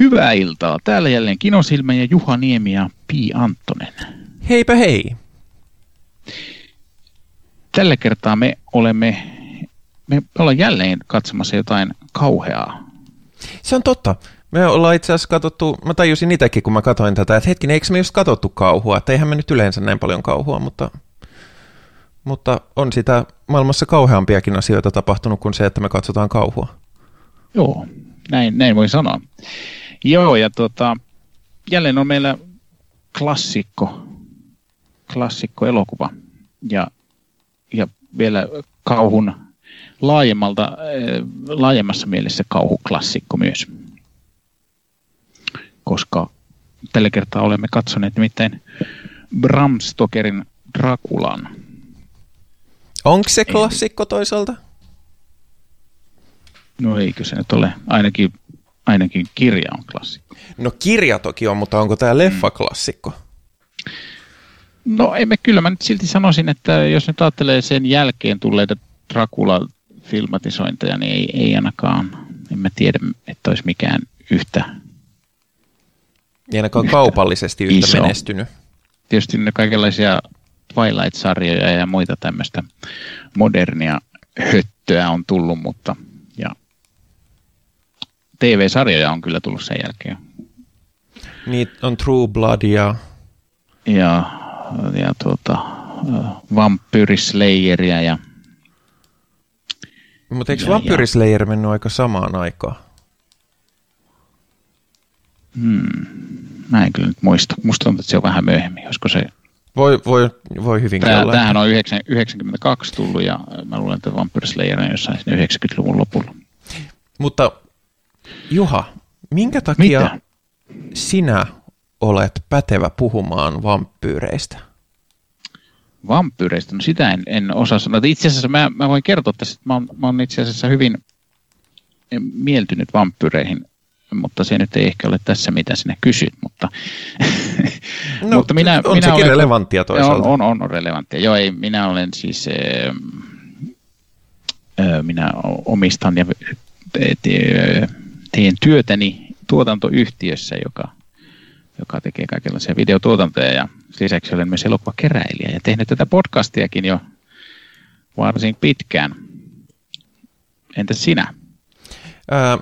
Hyvää iltaa. Täällä jälleen Kinosilmä ja Juha Niemi ja Pi Anttonen. Heipä hei. Tällä kertaa me olemme, me ollaan jälleen katsomassa jotain kauheaa. Se on totta. Me ollaan itse asiassa katsottu, mä tajusin itsekin, kun mä katsoin tätä, että hetkinen, eikö me just katsottu kauhua? Että eihän me nyt yleensä näin paljon kauhua, mutta, mutta on sitä maailmassa kauheampiakin asioita tapahtunut kuin se, että me katsotaan kauhua. Joo, näin, näin voi sanoa. Joo, ja tota, jälleen on meillä klassikko, klassikko elokuva. Ja, ja vielä kauhun laajemmalta, äh, laajemmassa mielessä kauhuklassikko myös. Koska tällä kertaa olemme katsoneet nimittäin Bram Stokerin Drakulan. Onko se klassikko toisaalta? No eikö se nyt ole? Ainakin, ainakin kirja on klassikko. No kirja toki on, mutta onko tämä leffa klassikko? No emme kyllä, mä nyt silti sanoisin, että jos nyt ajattelee sen jälkeen tulleita Dracula-filmatisointeja, niin ei, ei ainakaan, en mä tiedä, että olisi mikään yhtä Ei ainakaan yhtä kaupallisesti yhtä iso. menestynyt. Tietysti ne kaikenlaisia Twilight-sarjoja ja muita tämmöistä modernia höttöä on tullut, mutta TV-sarjoja on kyllä tullut sen jälkeen. Niin on True Blood ja... Ja, ja tuota, Vampyri Slayeria ja... Mutta eikö Vampyri Slayer mennyt aika samaan aikaan? Hmm. Mä en kyllä nyt muista. Musta tuntuu, että se on vähän myöhemmin. Olisiko se... Voi, voi, voi hyvinkin Tää, olla. Tämähän on 92 tullut ja mä luulen, että Vampyr Slayer on jossain 90-luvun lopulla. Mutta Juha, minkä takia Mitä? sinä olet pätevä puhumaan vampyyreistä? Vampyyreistä? No sitä en, en osaa sanoa. Itse asiassa mä, mä voin kertoa tässä, että mä oon, mä oon itse asiassa hyvin mieltynyt vampyyreihin mutta se nyt ei ehkä ole tässä, mitä sinä kysyt, mutta, no, mutta minä, on minä sekin olen, relevanttia toisaalta. On, on, on relevanttia. Joo, ei, minä olen siis, äh, minä omistan ja teen työtäni tuotantoyhtiössä, joka, joka tekee kaikenlaisia videotuotantoja ja lisäksi olen myös elokuvakeräilijä ja tehnyt tätä podcastiakin jo varsin pitkään. Entäs sinä?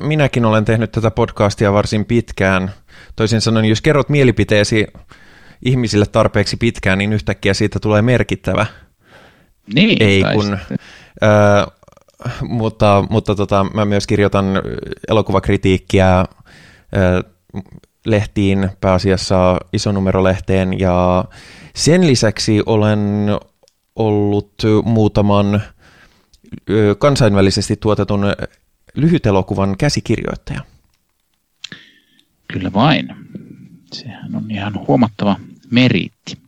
Minäkin olen tehnyt tätä podcastia varsin pitkään. Toisin sanoen, jos kerrot mielipiteesi ihmisille tarpeeksi pitkään, niin yhtäkkiä siitä tulee merkittävä. Niin, Ei kun, äh, mutta mutta tota, mä myös kirjoitan elokuvakritiikkiä lehtiin, pääasiassa isonumerolehteen, ja sen lisäksi olen ollut muutaman kansainvälisesti tuotetun lyhytelokuvan käsikirjoittaja. Kyllä vain. Sehän on ihan huomattava meriitti.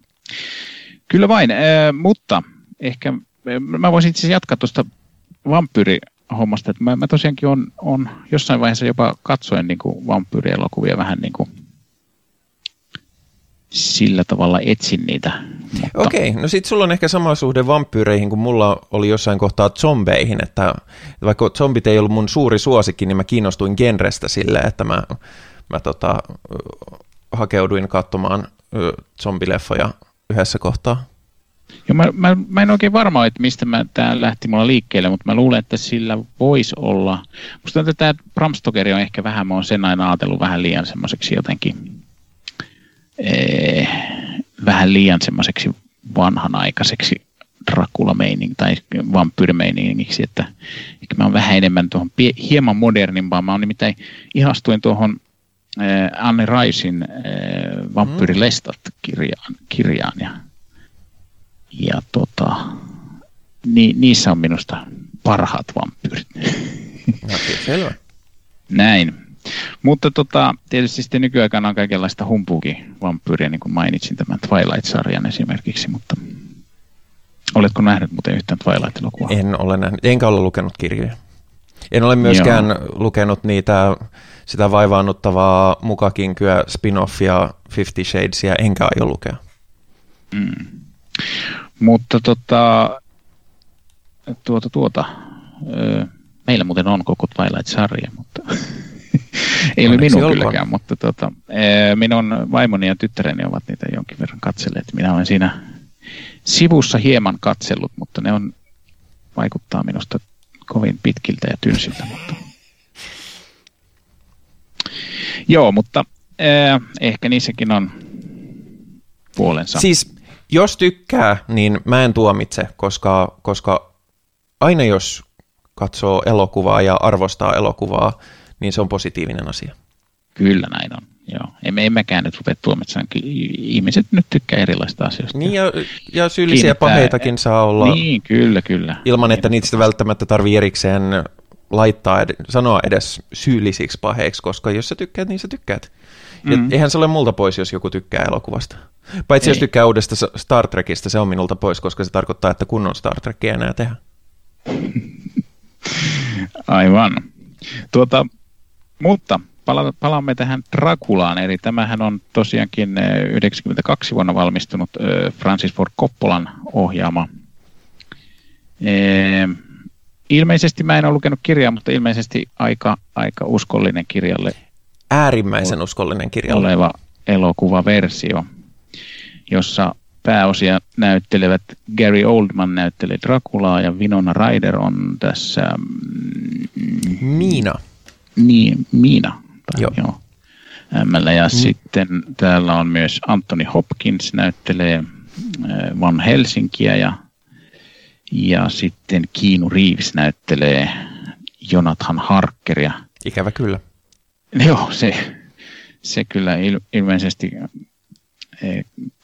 Kyllä vain, mutta ehkä mä voisin itse jatkaa tuosta vampyyrihommasta, että mä, mä tosiaankin on, on jossain vaiheessa jopa katsoen niin vampyyrielokuvia vähän niin kuin sillä tavalla etsin niitä. Mutta... Okei, no sit sulla on ehkä sama suhde vampyyreihin kuin mulla oli jossain kohtaa zombeihin, että vaikka zombit ei ollut mun suuri suosikki, niin mä kiinnostuin genrestä sille, että mä, mä tota, hakeuduin katsomaan zombileffoja yhdessä kohtaa. Joo, mä, mä, mä en oikein varma, että mistä mä, tämä lähti mulla liikkeelle, mutta mä luulen, että sillä voisi olla. Musta että tämä Bram Stoker on ehkä vähän, mä oon sen aina ajatellut vähän liian semmoiseksi jotenkin ee, vähän liian semmoiseksi vanhanaikaiseksi Dracula-meining tai vampyyrimeiningiksi, että ehkä mä oon vähän enemmän tuohon hieman modernimpaan. Mä oon nimittäin ihastuin tuohon äh, Anne Raisin äh, Vampyyrilestat-kirjaan kirjaan ja, ja tota, ni, niissä on minusta parhaat vampyyrit. No, selvä. Näin. Mutta tota, tietysti sitten nykyaikana on kaikenlaista humpuukin vampyyriä, niin kuin mainitsin tämän Twilight-sarjan esimerkiksi, mutta oletko nähnyt muuten yhtään Twilight-elokuvaa? En ole nähnyt, enkä ole lukenut kirjoja. En ole myöskään Joo. lukenut niitä, sitä vaivaannuttavaa mukakinkyä spin-offia Fifty Shadesia, enkä aio lukea. Mm. Mutta tota, tuota, tuota, meillä muuten on koko Twilight-sarja, mutta Ei ole minun olkoon. kylläkään, mutta tota, minun vaimoni ja tyttäreni ovat niitä jonkin verran katselleet. Minä olen siinä sivussa hieman katsellut, mutta ne on, vaikuttaa minusta kovin pitkiltä ja tylsiltä. Mutta... Joo, mutta eh, ehkä niissäkin on puolensa. Siis jos tykkää, niin mä en tuomitse, koska, koska aina jos katsoo elokuvaa ja arvostaa elokuvaa, niin se on positiivinen asia. Kyllä näin on. Joo. Emme, emmekään nyt rupea tuomitsemaan. Ihmiset nyt tykkää erilaista asioista. Niin ja, ja syyllisiä Kiinnittää, paheitakin saa olla. Niin, kyllä, kyllä. Ilman, että niitä välttämättä tarvii erikseen laittaa, ed- sanoa edes syyllisiksi paheiksi, koska jos sä tykkäät, niin sä tykkäät. Ja mm. eihän se ole multa pois, jos joku tykkää elokuvasta. Paitsi Ei. jos tykkää uudesta Star Trekista, se on minulta pois, koska se tarkoittaa, että kunnon Star Trekia enää tehdä. Aivan. Tuota, mutta pala- palaamme tähän Drakulaan, eli tämähän on tosiaankin 92 vuonna valmistunut Francis Ford Coppolan ohjaama. Ilmeisesti mä en ole lukenut kirjaa, mutta ilmeisesti aika, aika uskollinen kirjalle. Äärimmäisen uskollinen kirjalle. Oleva elokuvaversio, jossa pääosia näyttelevät Gary Oldman näyttelee Drakulaa ja Winona Ryder on tässä... Mm, Miina. Niin, Miina. Tai, joo. joo. ML. Ja mm. sitten täällä on myös Anthony Hopkins näyttelee äh, Van Helsinkiä ja, ja sitten Kiinu Reeves näyttelee Jonathan Harkeria. Ikävä kyllä. Joo, se, se kyllä il, ilmeisesti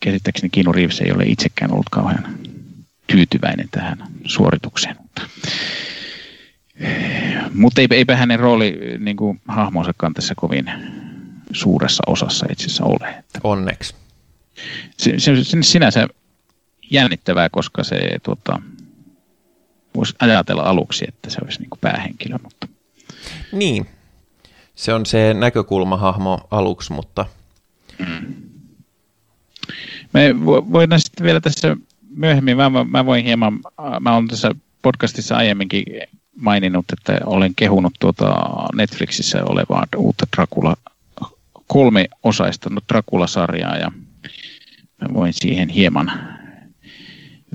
käsittääkseni Keanu Reeves ei ole itsekään ollut kauhean tyytyväinen tähän suoritukseen. Mutta, mutta eipä hänen rooli niin kuin hahmonsakaan tässä kovin suuressa osassa itse asiassa ole. Onneksi. Se, se, se sinänsä jännittävää, koska se tuota, voisi ajatella aluksi, että se olisi niin kuin päähenkilö. Mutta... Niin, se on se näkökulmahahmo aluksi, mutta mm. Me voidaan sitten vielä tässä myöhemmin, mä, mä voin hieman, mä olen tässä podcastissa aiemminkin maininnut, että olen kehunut tuota Netflixissä olevaa uutta Dracula kolme osaista Dracula-sarjaa ja mä voin siihen hieman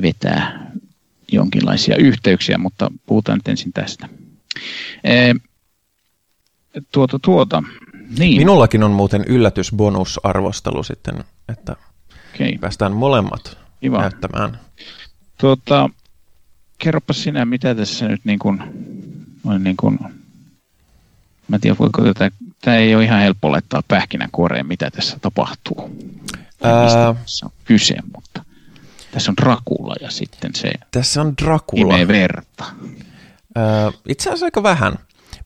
vetää jonkinlaisia yhteyksiä, mutta puhutaan nyt ensin tästä. E, tuota, tuota. Niin. Minullakin on muuten yllätysbonusarvostelu sitten, että Okay. Päästään molemmat Kiva. näyttämään. Tuota, kerropa sinä, mitä tässä nyt niin kuin, on niin kuin, mä en tiedä, voiko tätä, tämä ei ole ihan helppo laittaa pähkinänkuoreen, mitä tässä tapahtuu. Ää... Mistä tässä on kyse, mutta tässä on Dracula ja sitten se tässä on Dracula. verta. Ää, itse asiassa aika vähän,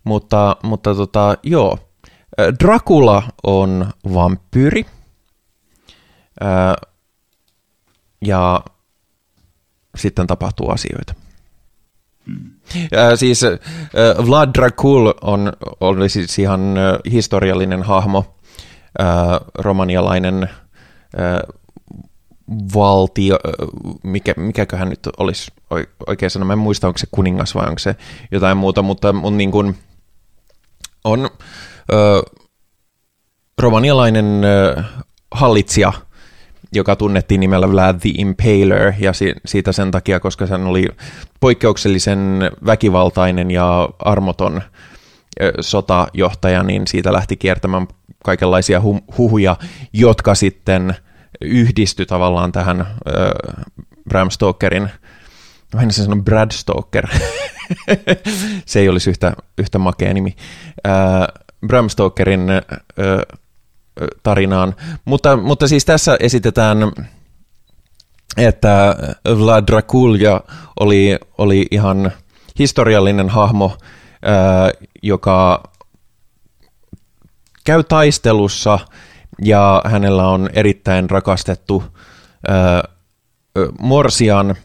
mutta, mutta tota, joo. Dracula on vampyyri, ja sitten tapahtuu asioita. Hmm. siis Vlad Dracul on, oli siis ihan historiallinen hahmo, romanialainen valtio, mikä, mikäköhän nyt olisi oikein sanoa, mä en muista, onko se kuningas vai onko se jotain muuta, mutta mun niin kuin on romanialainen hallitsija – joka tunnettiin nimellä Vlad the Impaler, ja siitä sen takia, koska hän oli poikkeuksellisen väkivaltainen ja armoton sotajohtaja, niin siitä lähti kiertämään kaikenlaisia huhuja, jotka sitten yhdistyi tavallaan tähän äh, Bram Stokerin, mä en sano Brad Stoker, se ei olisi yhtä, yhtä makea nimi, äh, Bram Stokerin äh, tarinaan. Mutta, mutta siis tässä esitetään, että Vlad Drakulja oli, oli ihan historiallinen hahmo, ää, joka käy taistelussa ja hänellä on erittäin rakastettu ää, Morsian.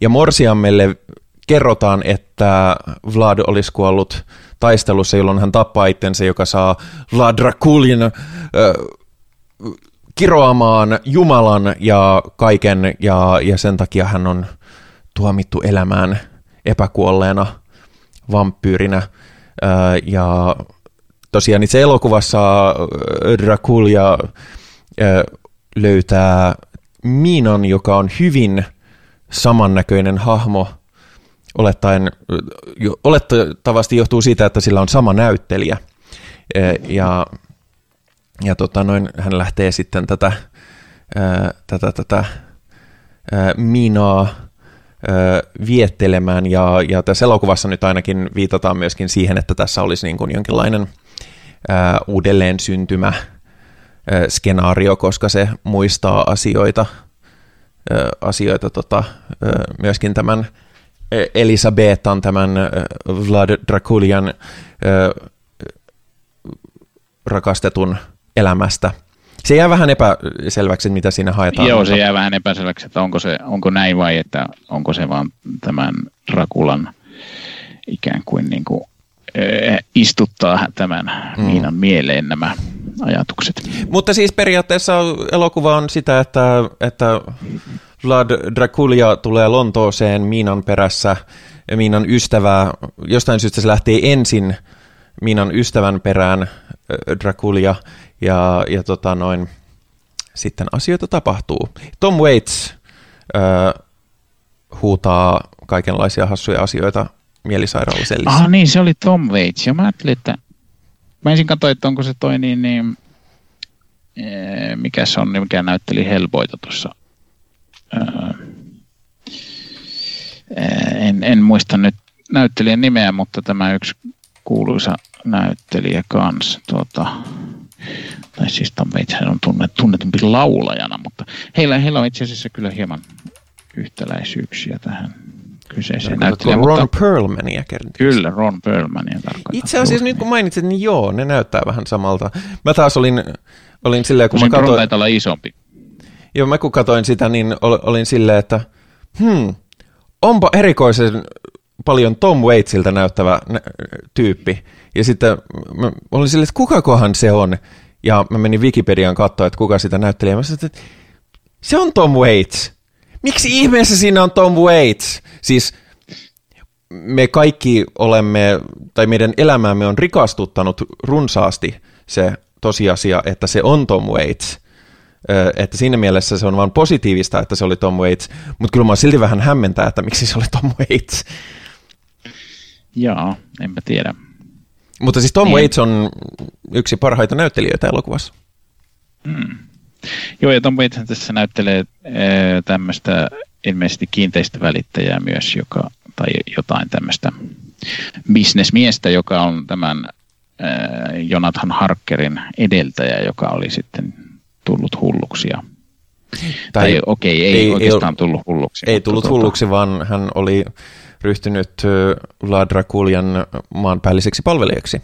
Ja Morsiammelle kerrotaan, että Vlad olisi kuollut taistelussa, jolloin hän tappaa itsensä, joka saa Vlad Drakulin äh, kiroamaan Jumalan ja kaiken, ja, ja sen takia hän on tuomittu elämään epäkuolleena vampyyrinä. Äh, ja tosiaan itse elokuvassa Draculia löytää Miinan, joka on hyvin samannäköinen hahmo, olettaen, olettavasti johtuu siitä, että sillä on sama näyttelijä. Ja, ja tota noin, hän lähtee sitten tätä, tätä, tätä Miinaa viettelemään, ja, ja tässä elokuvassa nyt ainakin viitataan myöskin siihen, että tässä olisi niin kuin jonkinlainen uudelleen syntymä skenaario, koska se muistaa asioita, asioita tota, myöskin tämän Elisabetan, tämän Vlad Drakulian ää, rakastetun elämästä – se jää vähän epäselväksi, mitä siinä haetaan. Joo, se jää vähän epäselväksi, että onko, se, onko näin vai että onko se vaan tämän Rakulan ikään kuin, niin kuin istuttaa tämän mm. Miinan mieleen nämä ajatukset. Mutta siis periaatteessa elokuva on sitä, että, että Vlad Draculia tulee Lontooseen Miinan perässä, Miinan ystävää, jostain syystä se lähtee ensin Miinan ystävän perään Draculia, ja, ja tota noin, sitten asioita tapahtuu. Tom Waits äh, huutaa kaikenlaisia hassuja asioita mielisairaalasellissä. Ah niin, se oli Tom Waits. Ja mä ajattelin, että mä ensin katsoin, että onko se toi niin, niin mikä se on, mikä näytteli Helboita tuossa. En, en muista nyt näyttelijän nimeä, mutta tämä yksi kuuluisa näyttelijä kans. Tuota, tai siis Tom Waits on tunnet, tunnetumpi laulajana, mutta heillä, heillä on itse asiassa kyllä hieman yhtäläisyyksiä tähän kyseiseen näyttelijään. Ron mutta, Perlmania Kyllä, Ron Perlmania tarkoittaa. Itse asiassa nyt kun mainitsit, niin joo, ne näyttää vähän samalta. Mä taas olin, olin silleen, kun Tosin mä katsoin... olla isompi. Joo, mä kun katsoin sitä, niin olin silleen, että hmm, onpa erikoisen paljon Tom Waitsilta näyttävä nä- tyyppi. Ja sitten mä olin silleen, että kukakohan se on? Ja mä menin Wikipediaan katsoa, että kuka sitä näytteli. mä sanoin, että se on Tom Waits. Miksi ihmeessä siinä on Tom Waits? Siis me kaikki olemme, tai meidän elämäämme on rikastuttanut runsaasti se tosiasia, että se on Tom Waits. Että siinä mielessä se on vain positiivista, että se oli Tom Waits, mutta kyllä mä silti vähän hämmentää, että miksi se oli Tom Waits. Joo, enpä tiedä. Mutta siis Tom niin. Waits on yksi parhaita näyttelijöitä elokuvassa. Hmm. Joo, ja Tom Waits tässä näyttelee tämmöistä ilmeisesti kiinteistövälittäjää myös, joka, tai jotain tämmöistä bisnesmiestä, joka on tämän Jonathan Harkerin edeltäjä, joka oli sitten tullut hulluksi. Ja, tai, tai okei, okay, ei, ei oikeastaan ei, tullut hulluksi. Ei tullut tuota, hulluksi, vaan hän oli ryhtynyt La Draculian maanpäälliseksi palvelijaksi.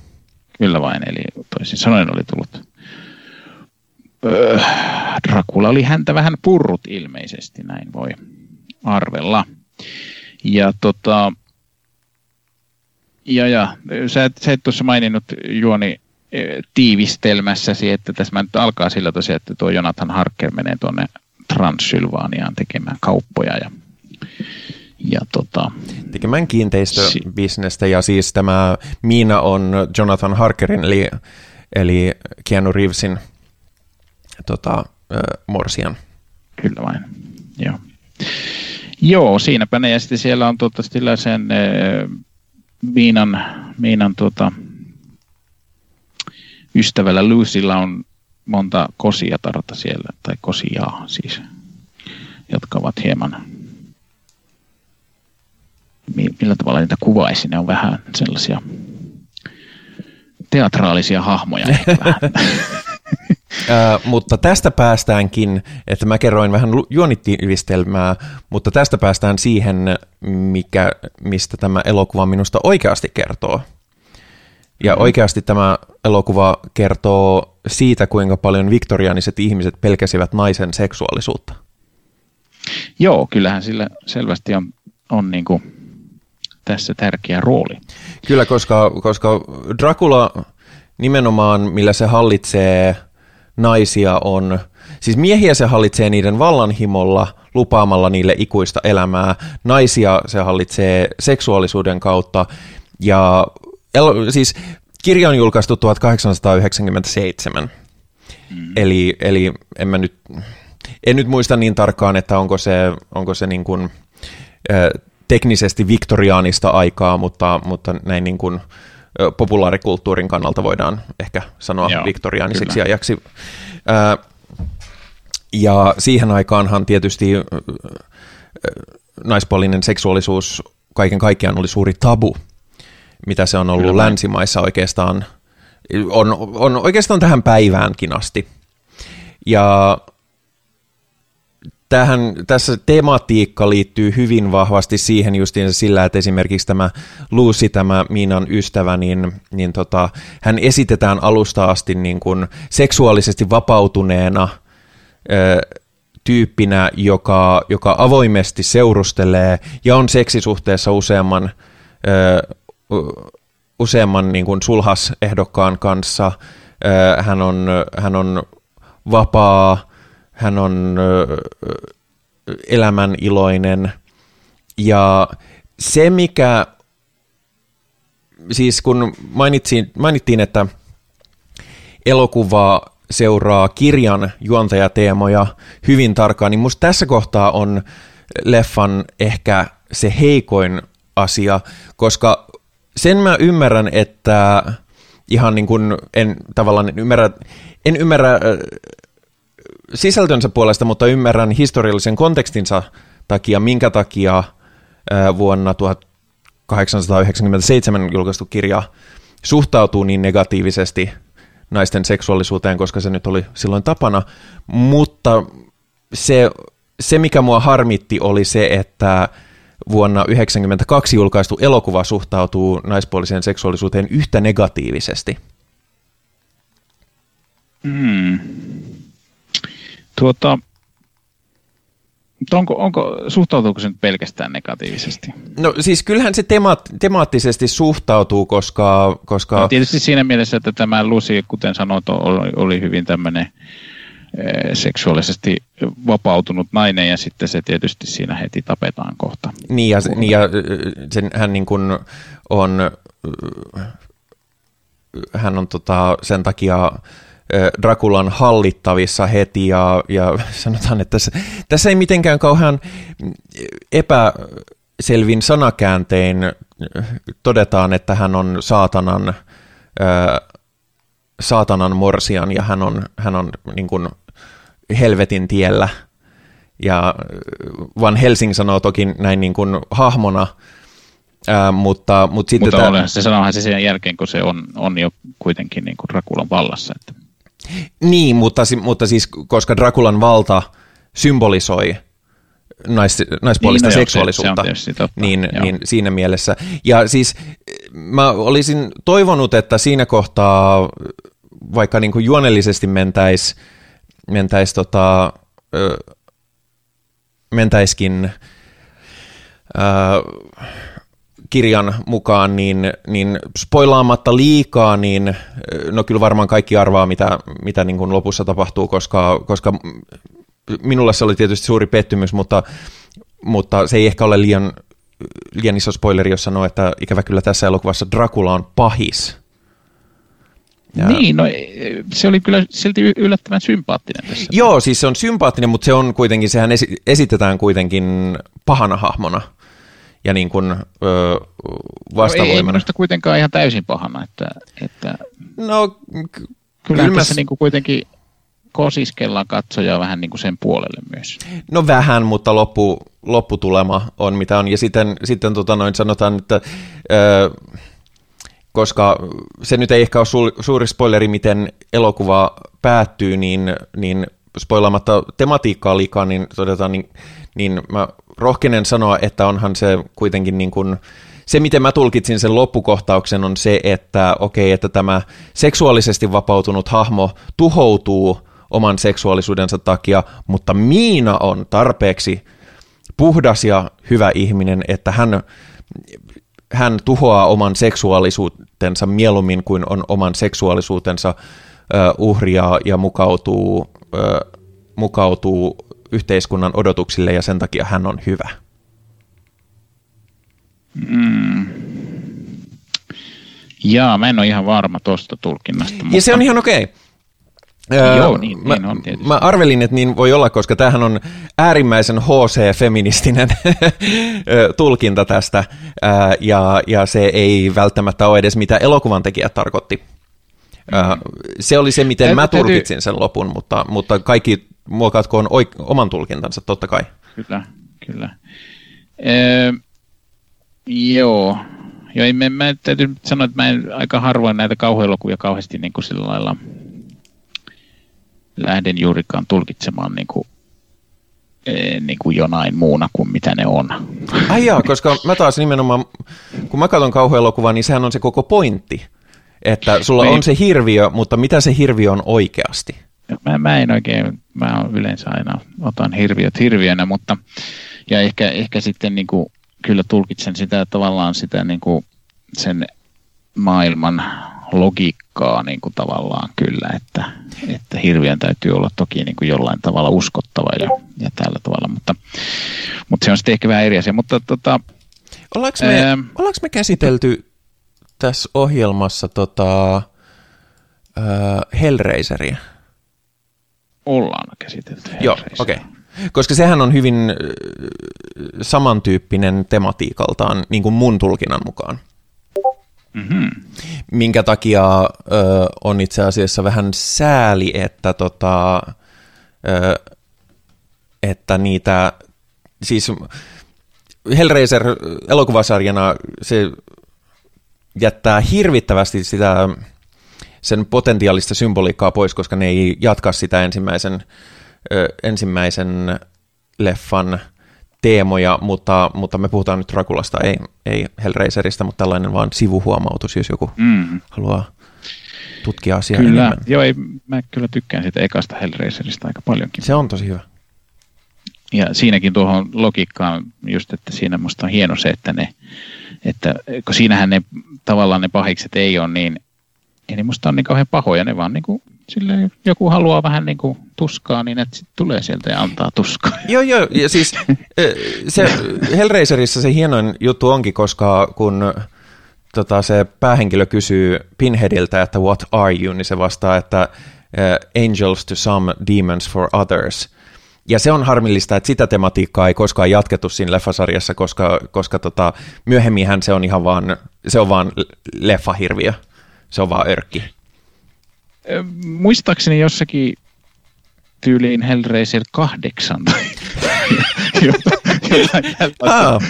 Kyllä vain, eli toisin sanoen oli tullut öö, Dracula oli häntä vähän purrut ilmeisesti, näin voi arvella. Ja tota, ja, ja sä, et, sä et tuossa maininnut Juoni tiivistelmässäsi, että tässä nyt alkaa sillä tosiaan, että tuo Jonathan Harker menee tuonne Transylvaniaan tekemään kauppoja ja ja tota, Tekemään kiinteistöbisnestä ja siis tämä Miina on Jonathan Harkerin eli, eli Keanu Reevesin tota, äh, Morsian. Kyllä vain, joo. Joo, siinäpä ne. Ja sitten siellä on tuota, sen äh, Miinan, Miinan tuota, ystävällä Lucylla on monta kosiatarta siellä, tai kosiaa siis, jotka ovat hieman millä tavalla niitä kuvaisi, ne on vähän sellaisia teatraalisia hahmoja Äh, mutta tästä päästäänkin, että mä kerroin vähän juonittiivistelmää, mutta tästä päästään siihen, mikä, mistä tämä elokuva minusta oikeasti kertoo. Ja mm-hmm. oikeasti tämä elokuva kertoo siitä, kuinka paljon viktoriaaniset ihmiset pelkäsivät naisen seksuaalisuutta. Joo, kyllähän sillä selvästi on, on niin kuin tässä tärkeä rooli. Kyllä, koska, koska Dracula nimenomaan, millä se hallitsee naisia on, siis miehiä se hallitsee niiden vallanhimolla, lupaamalla niille ikuista elämää, naisia se hallitsee seksuaalisuuden kautta, ja el, siis kirja on julkaistu 1897, mm. eli, eli en mä nyt, en nyt muista niin tarkkaan, että onko se, onko se niin kuin, teknisesti viktoriaanista aikaa, mutta, mutta näin niin kuin populaarikulttuurin kannalta voidaan ehkä sanoa Joo, viktoriaaniseksi kyllä. ajaksi. Ja siihen aikaanhan tietysti naispuolinen seksuaalisuus kaiken kaikkiaan oli suuri tabu, mitä se on ollut kyllä. länsimaissa oikeastaan, on, on oikeastaan tähän päiväänkin asti. Ja tähän, tässä tematiikka liittyy hyvin vahvasti siihen justiin sillä, että esimerkiksi tämä Lucy, tämä Miinan ystävä, niin, niin tota, hän esitetään alusta asti niin kuin seksuaalisesti vapautuneena ö, tyyppinä, joka, joka avoimesti seurustelee ja on seksisuhteessa useamman, ö, useamman niin kuin sulhasehdokkaan kanssa. Hän, on, hän on vapaa, hän on elämän iloinen ja se mikä, siis kun mainitsin, mainittiin, että elokuva seuraa kirjan juontajateemoja hyvin tarkkaan, niin musta tässä kohtaa on leffan ehkä se heikoin asia, koska sen mä ymmärrän, että ihan niin kuin en tavallaan ymmärrä, en ymmärrä sisältönsä puolesta, mutta ymmärrän historiallisen kontekstinsa takia, minkä takia vuonna 1897 julkaistu kirja suhtautuu niin negatiivisesti naisten seksuaalisuuteen, koska se nyt oli silloin tapana, mutta se, se mikä mua harmitti oli se, että vuonna 1992 julkaistu elokuva suhtautuu naispuoliseen seksuaalisuuteen yhtä negatiivisesti. Mm. Tuota, onko, onko, suhtautuuko se nyt pelkästään negatiivisesti? No siis kyllähän se temaat, temaattisesti suhtautuu, koska... koska... No, tietysti siinä mielessä, että tämä Lucy, kuten sanoit, oli, oli hyvin tämmöinen seksuaalisesti vapautunut nainen ja sitten se tietysti siinä heti tapetaan kohta. Niin ja, niin ja sen, hän niin kuin on, hän on tota, sen takia Drakulan hallittavissa heti ja, ja sanotaan, että tässä, tässä ei mitenkään kauhean epäselvin sanakääntein todetaan, että hän on saatanan, saatanan morsian ja hän on, hän on niin kuin helvetin tiellä. Ja Van Helsing sanoo toki näin niin kuin hahmona, Ää, mutta, mutta sitten mutta tämä... se sanoahan se sen jälkeen, kun se on, on jo kuitenkin niin kuin Rakulan vallassa. Että... Niin, mutta, mutta siis koska Drakulan valta symbolisoi nais, naispuolista niin, no seksuaalisuutta, se, se niin, niin siinä mielessä. Ja siis mä olisin toivonut, että siinä kohtaa vaikka niin kuin juonellisesti mentäis, mentäis tota, mentäiskin kirjan mukaan, niin, niin spoilaamatta liikaa, niin no kyllä varmaan kaikki arvaa, mitä, mitä niin kuin lopussa tapahtuu, koska, koska minulle se oli tietysti suuri pettymys, mutta, mutta se ei ehkä ole liian, liian iso spoileri, jos sanoo, että ikävä kyllä tässä elokuvassa Dracula on pahis. Ja... Niin, no se oli kyllä silti yllättävän sympaattinen tässä. Joo, siis se on sympaattinen, mutta se on kuitenkin, sehän esitetään kuitenkin pahana hahmona ja niin kuin, ö, vastavoimana. No ei minusta kuitenkaan ihan täysin pahana, että, että no, k- kyllä mä... tässä niin kuin kuitenkin kosiskellaan katsojaa vähän niin kuin sen puolelle myös. No vähän, mutta loppu, lopputulema on mitä on. Ja sitten, sitten tota noin sanotaan, että ö, koska se nyt ei ehkä ole su- suuri spoileri, miten elokuva päättyy, niin, niin spoilaamatta tematiikkaa liikaa, niin todetaan, niin, niin mä rohkenen sanoa, että onhan se kuitenkin niin kuin, se, miten mä tulkitsin sen loppukohtauksen, on se, että okei, okay, että tämä seksuaalisesti vapautunut hahmo tuhoutuu oman seksuaalisuudensa takia, mutta Miina on tarpeeksi puhdas ja hyvä ihminen, että hän, hän tuhoaa oman seksuaalisuutensa mieluummin kuin on oman seksuaalisuutensa uhria ja mukautuu, mukautuu yhteiskunnan odotuksille ja sen takia hän on hyvä? Mm. Jaa, mä en ole ihan varma tuosta tulkinnasta. Mutta... Ja se on ihan okei. Okay. Joo, niin, mä, niin on tietysti. Mä arvelin, että niin voi olla, koska tämähän on äärimmäisen HC-feministinen tulkinta tästä, ja, ja se ei välttämättä ole edes mitä elokuvan tekijät tarkoitti. Mm. Se oli se, miten mä tulkitsin sen lopun, mutta, mutta kaikki muokatkoon oik- oman tulkintansa, totta kai. Kyllä, kyllä. Ee, joo, joo ei, mä, mä täytyy sanoa, että mä en aika harvoin näitä kauhuelokuvia kauheasti niin kuin sillä lailla lähden juurikaan tulkitsemaan niin kuin, e, niin kuin jonain muuna kuin mitä ne on. Ai jaa, koska mä taas nimenomaan, kun mä katson kauhuelokuvaa, niin sehän on se koko pointti. Että sulla niin. on se hirviö, mutta mitä se hirviö on oikeasti? Mä, mä en oikein, mä yleensä aina otan hirviöt hirviönä, mutta ja ehkä, ehkä sitten niin kuin, kyllä tulkitsen sitä tavallaan sitä niin kuin sen maailman logiikkaa niin kuin tavallaan kyllä, että, että hirviön täytyy olla toki niin kuin jollain tavalla uskottava ja, ja tällä tavalla, mutta, mutta se on sitten ehkä vähän eri asia. Mutta, tota, ollaanko, me, ää, ollaanko me käsitelty tässä ohjelmassa tota, äh, Hellraiseria? Ollaan käsitelty Joo, okei. Okay. Koska sehän on hyvin samantyyppinen tematiikaltaan, niin kuin mun tulkinnan mukaan. Mm-hmm. Minkä takia ö, on itse asiassa vähän sääli, että, tota, ö, että niitä, siis Hellraiser elokuvasarjana se jättää hirvittävästi sitä sen potentiaalista symboliikkaa pois, koska ne ei jatka sitä ensimmäisen, ö, ensimmäisen leffan teemoja, mutta, mutta me puhutaan nyt Drakulasta, ei, ei Hellraiserista, mutta tällainen vaan sivuhuomautus, jos joku mm. haluaa tutkia asiaa Kyllä, enemmän. joo, ei, mä kyllä tykkään sitä ekasta Hellraiserista aika paljonkin. Se on tosi hyvä. Ja siinäkin tuohon logiikkaan just, että siinä musta on hieno se, että ne, että kun siinähän ne tavallaan ne pahikset ei ole niin, ei ne musta on niin kauhean pahoja, ne vaan niin kuin sille joku haluaa vähän niin kuin tuskaa, niin että sit tulee sieltä ja antaa tuskaa. Joo, joo, ja siis se Hellraiserissa se hienoin juttu onkin, koska kun tota, se päähenkilö kysyy Pinheadiltä, että what are you, niin se vastaa, että angels to some, demons for others. Ja se on harmillista, että sitä tematiikkaa ei koskaan jatkettu siinä leffasarjassa, koska, koska tota, myöhemminhän se on ihan vaan, se on vaan leffahirviö. Se on vaan örkki muistaakseni jossakin tyyliin Hellraiser 8 tai jotain, jotain,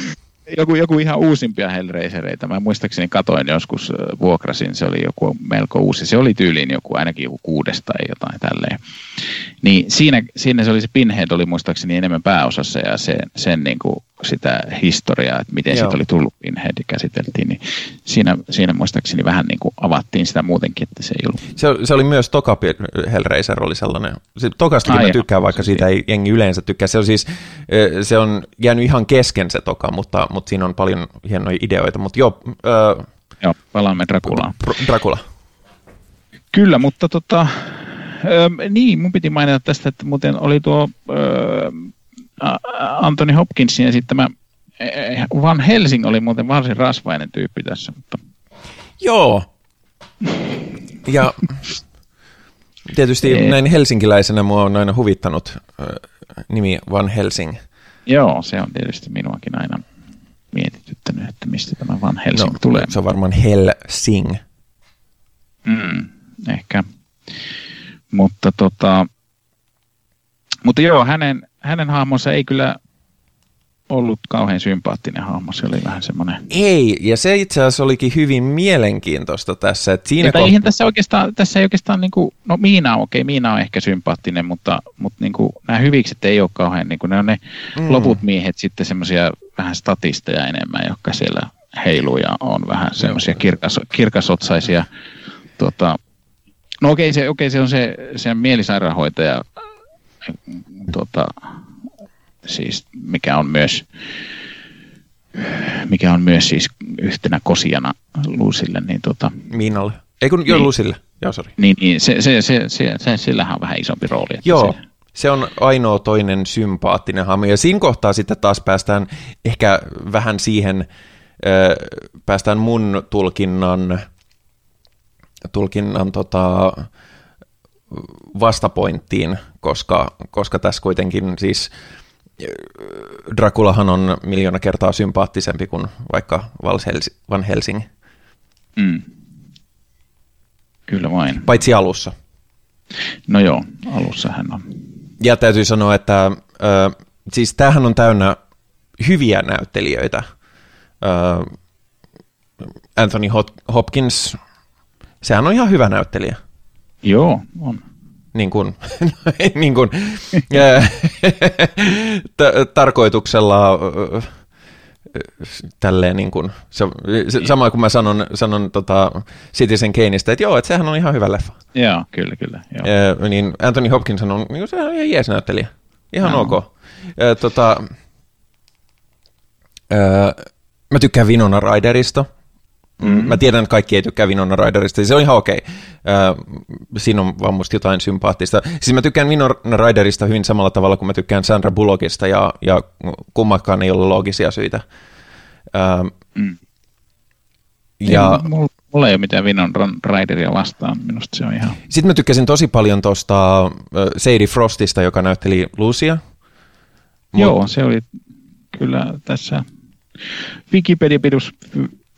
joku, joku ihan uusimpia Hellraisereita. Mä muistaakseni katoin joskus, vuokrasin, se oli joku melko uusi. Se oli tyyliin joku, ainakin joku kuudesta tai jotain tälleen. Niin siinä, siinä se oli se Pinhead oli muistaakseni enemmän pääosassa ja sen, sen niin kuin sitä historiaa, että miten siitä oli tullut Pinhead ja käsiteltiin, niin siinä, siinä muistaakseni vähän niin kuin avattiin sitä muutenkin, että se ei ollut. Se, se oli myös Toka Hellraiser oli sellainen. Se, tokastakin Ai mä tykkään, vaikka siitä ei jengi yleensä tykkää. Se on siis, se on jäänyt ihan kesken se Toka, mutta, mutta siinä on paljon hienoja ideoita. Mutta joo, äh, joo palaamme Drakulaan. Dracula. Kyllä, mutta tota, Öö, niin, mun piti mainita tästä, että muuten oli tuo öö, Anthony Hopkinsin esittämä Van Helsing oli muuten varsin rasvainen tyyppi tässä. Mutta... Joo. Ja tietysti e- näin helsinkiläisenä mua on aina huvittanut äh, nimi Van Helsing. Joo, se on tietysti minuakin aina mietityttänyt, että mistä tämä Van Helsing no, tulee. Se on varmaan Helsing. Mm, ehkä. Mutta, tota, mutta joo, hänen, hänen hahmonsa ei kyllä ollut kauhean sympaattinen hahmo, se oli vähän semmoinen... Ei, ja se itse asiassa olikin hyvin mielenkiintoista tässä. Että siinä eihän tässä oikeastaan, tässä ei oikeastaan, niin kuin, no Miina on okei, okay, Miina on ehkä sympaattinen, mutta, mutta niin kuin, nämä hyvikset ei ole kauhean, niin kuin, ne on ne mm. loput miehet sitten semmoisia vähän statisteja enemmän, jotka siellä heiluu ja on vähän semmoisia kirkas, kirkasotsaisia tuota, No okei, se, okei, se on se, se mielisairaanhoitaja, tuota, siis mikä on myös mikä on myös siis yhtenä kosijana Luusille. Niin tota, Miinalle. Ei kun niin, jo Luusille. Joo, sorry. Niin, niin se, se, se, se, se, sillähän on vähän isompi rooli. Että Joo, se, se on ainoa toinen sympaattinen hahmo. Ja siinä kohtaa sitten taas päästään ehkä vähän siihen, äh, päästään mun tulkinnan tulkinnan tota, vastapointtiin, koska, koska tässä kuitenkin siis Drakulahan on miljoona kertaa sympaattisempi kuin vaikka Van Helsing. Mm. Kyllä vain. Paitsi alussa. No joo, alussa hän on. Ja täytyy sanoa, että äh, siis tämähän on täynnä hyviä näyttelijöitä. Äh, Anthony Hopkins, sehän on ihan hyvä näyttelijä. Joo, on. Niin kuin, niin kuin t- tarkoituksella tälleen niin kuin, se, se, sama kuin mä sanon, sanon tota Citizen Kaneista, että joo, että sehän on ihan hyvä leffa. Joo, kyllä, kyllä. Joo. Ja, niin Anthony Hopkins on, niin se on ihan jees näyttelijä. Ihan no. ok. Ja, tota, ää, mä tykkään Winona Ryderista. Mm-hmm. Mä tiedän, että kaikki ei tykkää Winona Ryderista, se on ihan okei. Okay. siinä on vaan musta jotain sympaattista. Siis mä tykkään Winona Ryderista hyvin samalla tavalla kuin mä tykkään Sandra Bullockista, ja, ja kummakaan ei ole loogisia syitä. mm. Ja, mulla, mulla ei ole mitään Winona Ryderia vastaan, minusta se on ihan... Sitten mä tykkäsin tosi paljon tuosta Sadie Frostista, joka näytteli Lucia. Joo, se oli kyllä tässä Wikipedia-pidus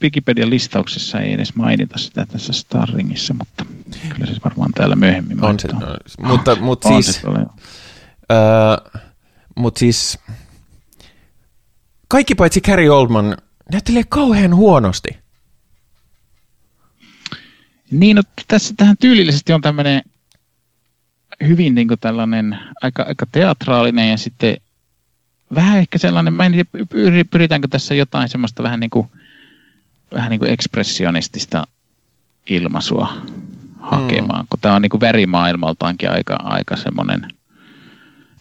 Wikipedian listauksessa ei edes mainita sitä tässä Starringissa, mutta kyllä se varmaan täällä myöhemmin on se, no, mutta, mutta on siis, se äh, mutta siis kaikki paitsi Carrie Oldman näyttelee kauhean huonosti. Niin, no, tässä tähän tyylillisesti on tämmöinen hyvin niin tällainen aika, aika teatraalinen ja sitten vähän ehkä sellainen, mä en tiedä, pyritäänkö tässä jotain semmoista vähän niin kuin vähän niin kuin ekspressionistista ilmaisua hakemaan, mm. kun tämä on niin kuin värimaailmaltaankin aika, aika semmoinen,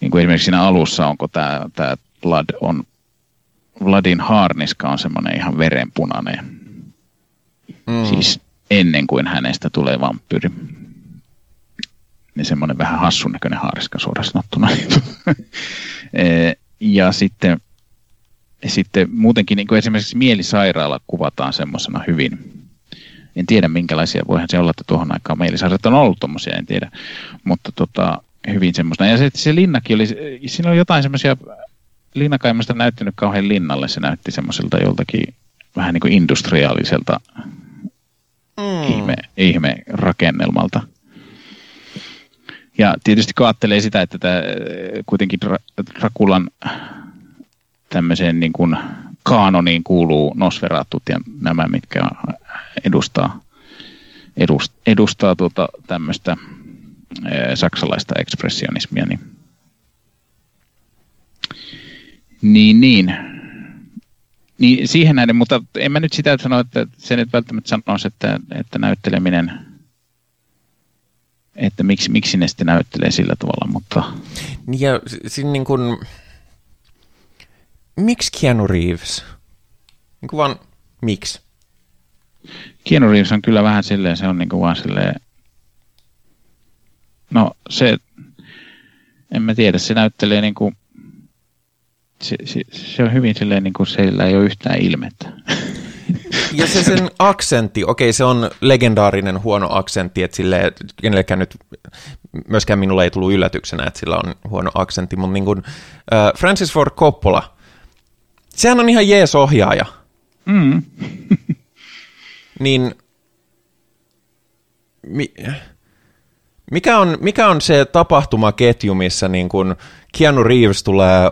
niin kuin esimerkiksi siinä alussa onko tämä, tämä Blood on, Vladin haarniska on semmoinen ihan verenpunainen. Mm. Siis ennen kuin hänestä tulee vampyyri. Niin semmoinen vähän hassun näköinen haariska suorastaan sanottuna. E, ja sitten sitten muutenkin niin kuin esimerkiksi mielisairaala kuvataan semmoisena hyvin. En tiedä minkälaisia, voihan se olla, että tuohon aikaan mielisairaalat on ollut tuommoisia, en tiedä. Mutta tota, hyvin semmoista. Ja se, se linnakin oli, siinä oli jotain semmoisia, linnakaimasta näyttänyt kauhean linnalle, se näytti semmoiselta joltakin vähän niin kuin industriaaliselta mm. ihme, ihme rakennelmalta. Ja tietysti kun ajattelee sitä, että tämä kuitenkin Rakulan tämmöiseen niin kuin kaanoniin kuuluu Nosferatut ja nämä, mitkä edustaa, edust, edustaa tuota tämmöistä saksalaista ekspressionismia, niin, niin, niin. Niin siihen näiden, mutta en mä nyt sitä sano, että se nyt välttämättä sanoisi, että, että näytteleminen, että miksi, miksi ne sitten näyttelee sillä tavalla, mutta... Niin ja siinä niin kuin, miksi Keanu Reeves? Niin kuin vaan, miksi? Keanu Reeves on kyllä vähän silleen, se on niin kuin vaan silleen, no se, en mä tiedä, se näyttelee niin kuin, se, se, se on hyvin silleen niin kuin sillä ei ole yhtään ilmettä. Ja se sen aksentti, okei se on legendaarinen huono aksentti, että sille kenellekään nyt, myöskään minulle ei tullut yllätyksenä, että sillä on huono aksentti, mutta niin kuin, äh, Francis Ford Coppola, Sehän on ihan jees ohjaaja. Mm. niin mi, mikä, on, mikä on se tapahtumaketju, missä niin kun Keanu Reeves tulee,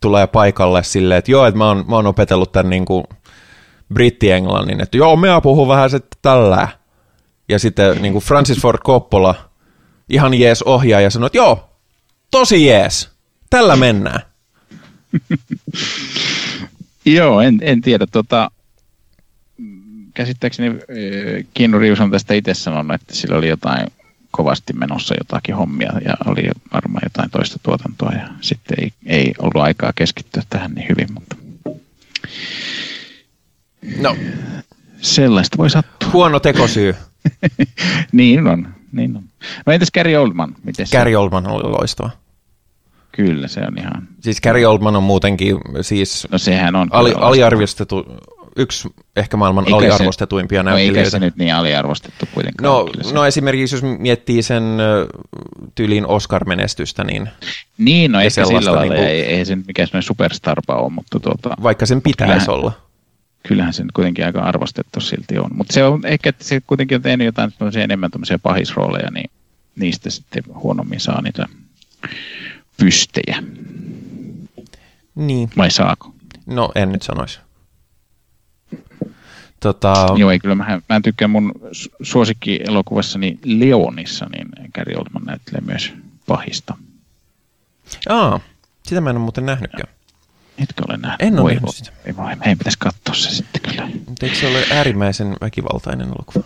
tulee paikalle silleen, että joo, että mä oon, mä oon opetellut tämän niin kuin britti-englannin, että joo, minä puhun vähän sitten tällä. Ja sitten niin kuin Francis Ford Coppola, ihan jees ohjaaja, sanoi, että joo, tosi jees, tällä mennään. Joo, en, en tiedä. Tota, käsittääkseni eh, Keanu Reeves on tästä itse sanonut, että sillä oli jotain kovasti menossa jotakin hommia ja oli varmaan jotain toista tuotantoa ja sitten ei, ei ollut aikaa keskittyä tähän niin hyvin, mutta no. sellaista voi sattua. Huono tekosyy. niin on, niin on. No entäs Gary Oldman? Miten Gary Oldman oli loistava. Kyllä, se on ihan... Siis Gary Oldman on muutenkin siis no, sehän on ali, aliarvostettu, yksi ehkä maailman Eikä se- aliarvostetuimpia No eikä näyttelijöitä. se nyt niin aliarvostettu kuitenkaan. No, no esimerkiksi jos miettii sen tyylin Oscar-menestystä, niin niin, no ehkä sillä lailla, niinku- ei, ei se nyt mikään semmoinen superstarpa ole, mutta tuota, vaikka sen pitäisi Kyllähän- olla. kyllähän se nyt kuitenkin aika arvostettu silti on. Mutta se on ehkä, että se kuitenkin on tehnyt jotain enemmän tämmöisiä pahisrooleja, niin niistä sitten huonommin saa niitä pystejä. Niin, Vai saako? no en nyt sanoisi. Tota, Joo, ei kyllä. Mä, mä tykkään mun su- suosikki-elokuvassani Leonissa, niin Gary Oldman näyttelee myös pahista. aa, sitä mä en ole muuten nähnytkään. Etkö ole nähnyt? En ole Voi nähnyt sitä. Ei voi, meidän pitäisi katsoa se sitten kyllä. Mutta eikö se ole äärimmäisen väkivaltainen elokuva?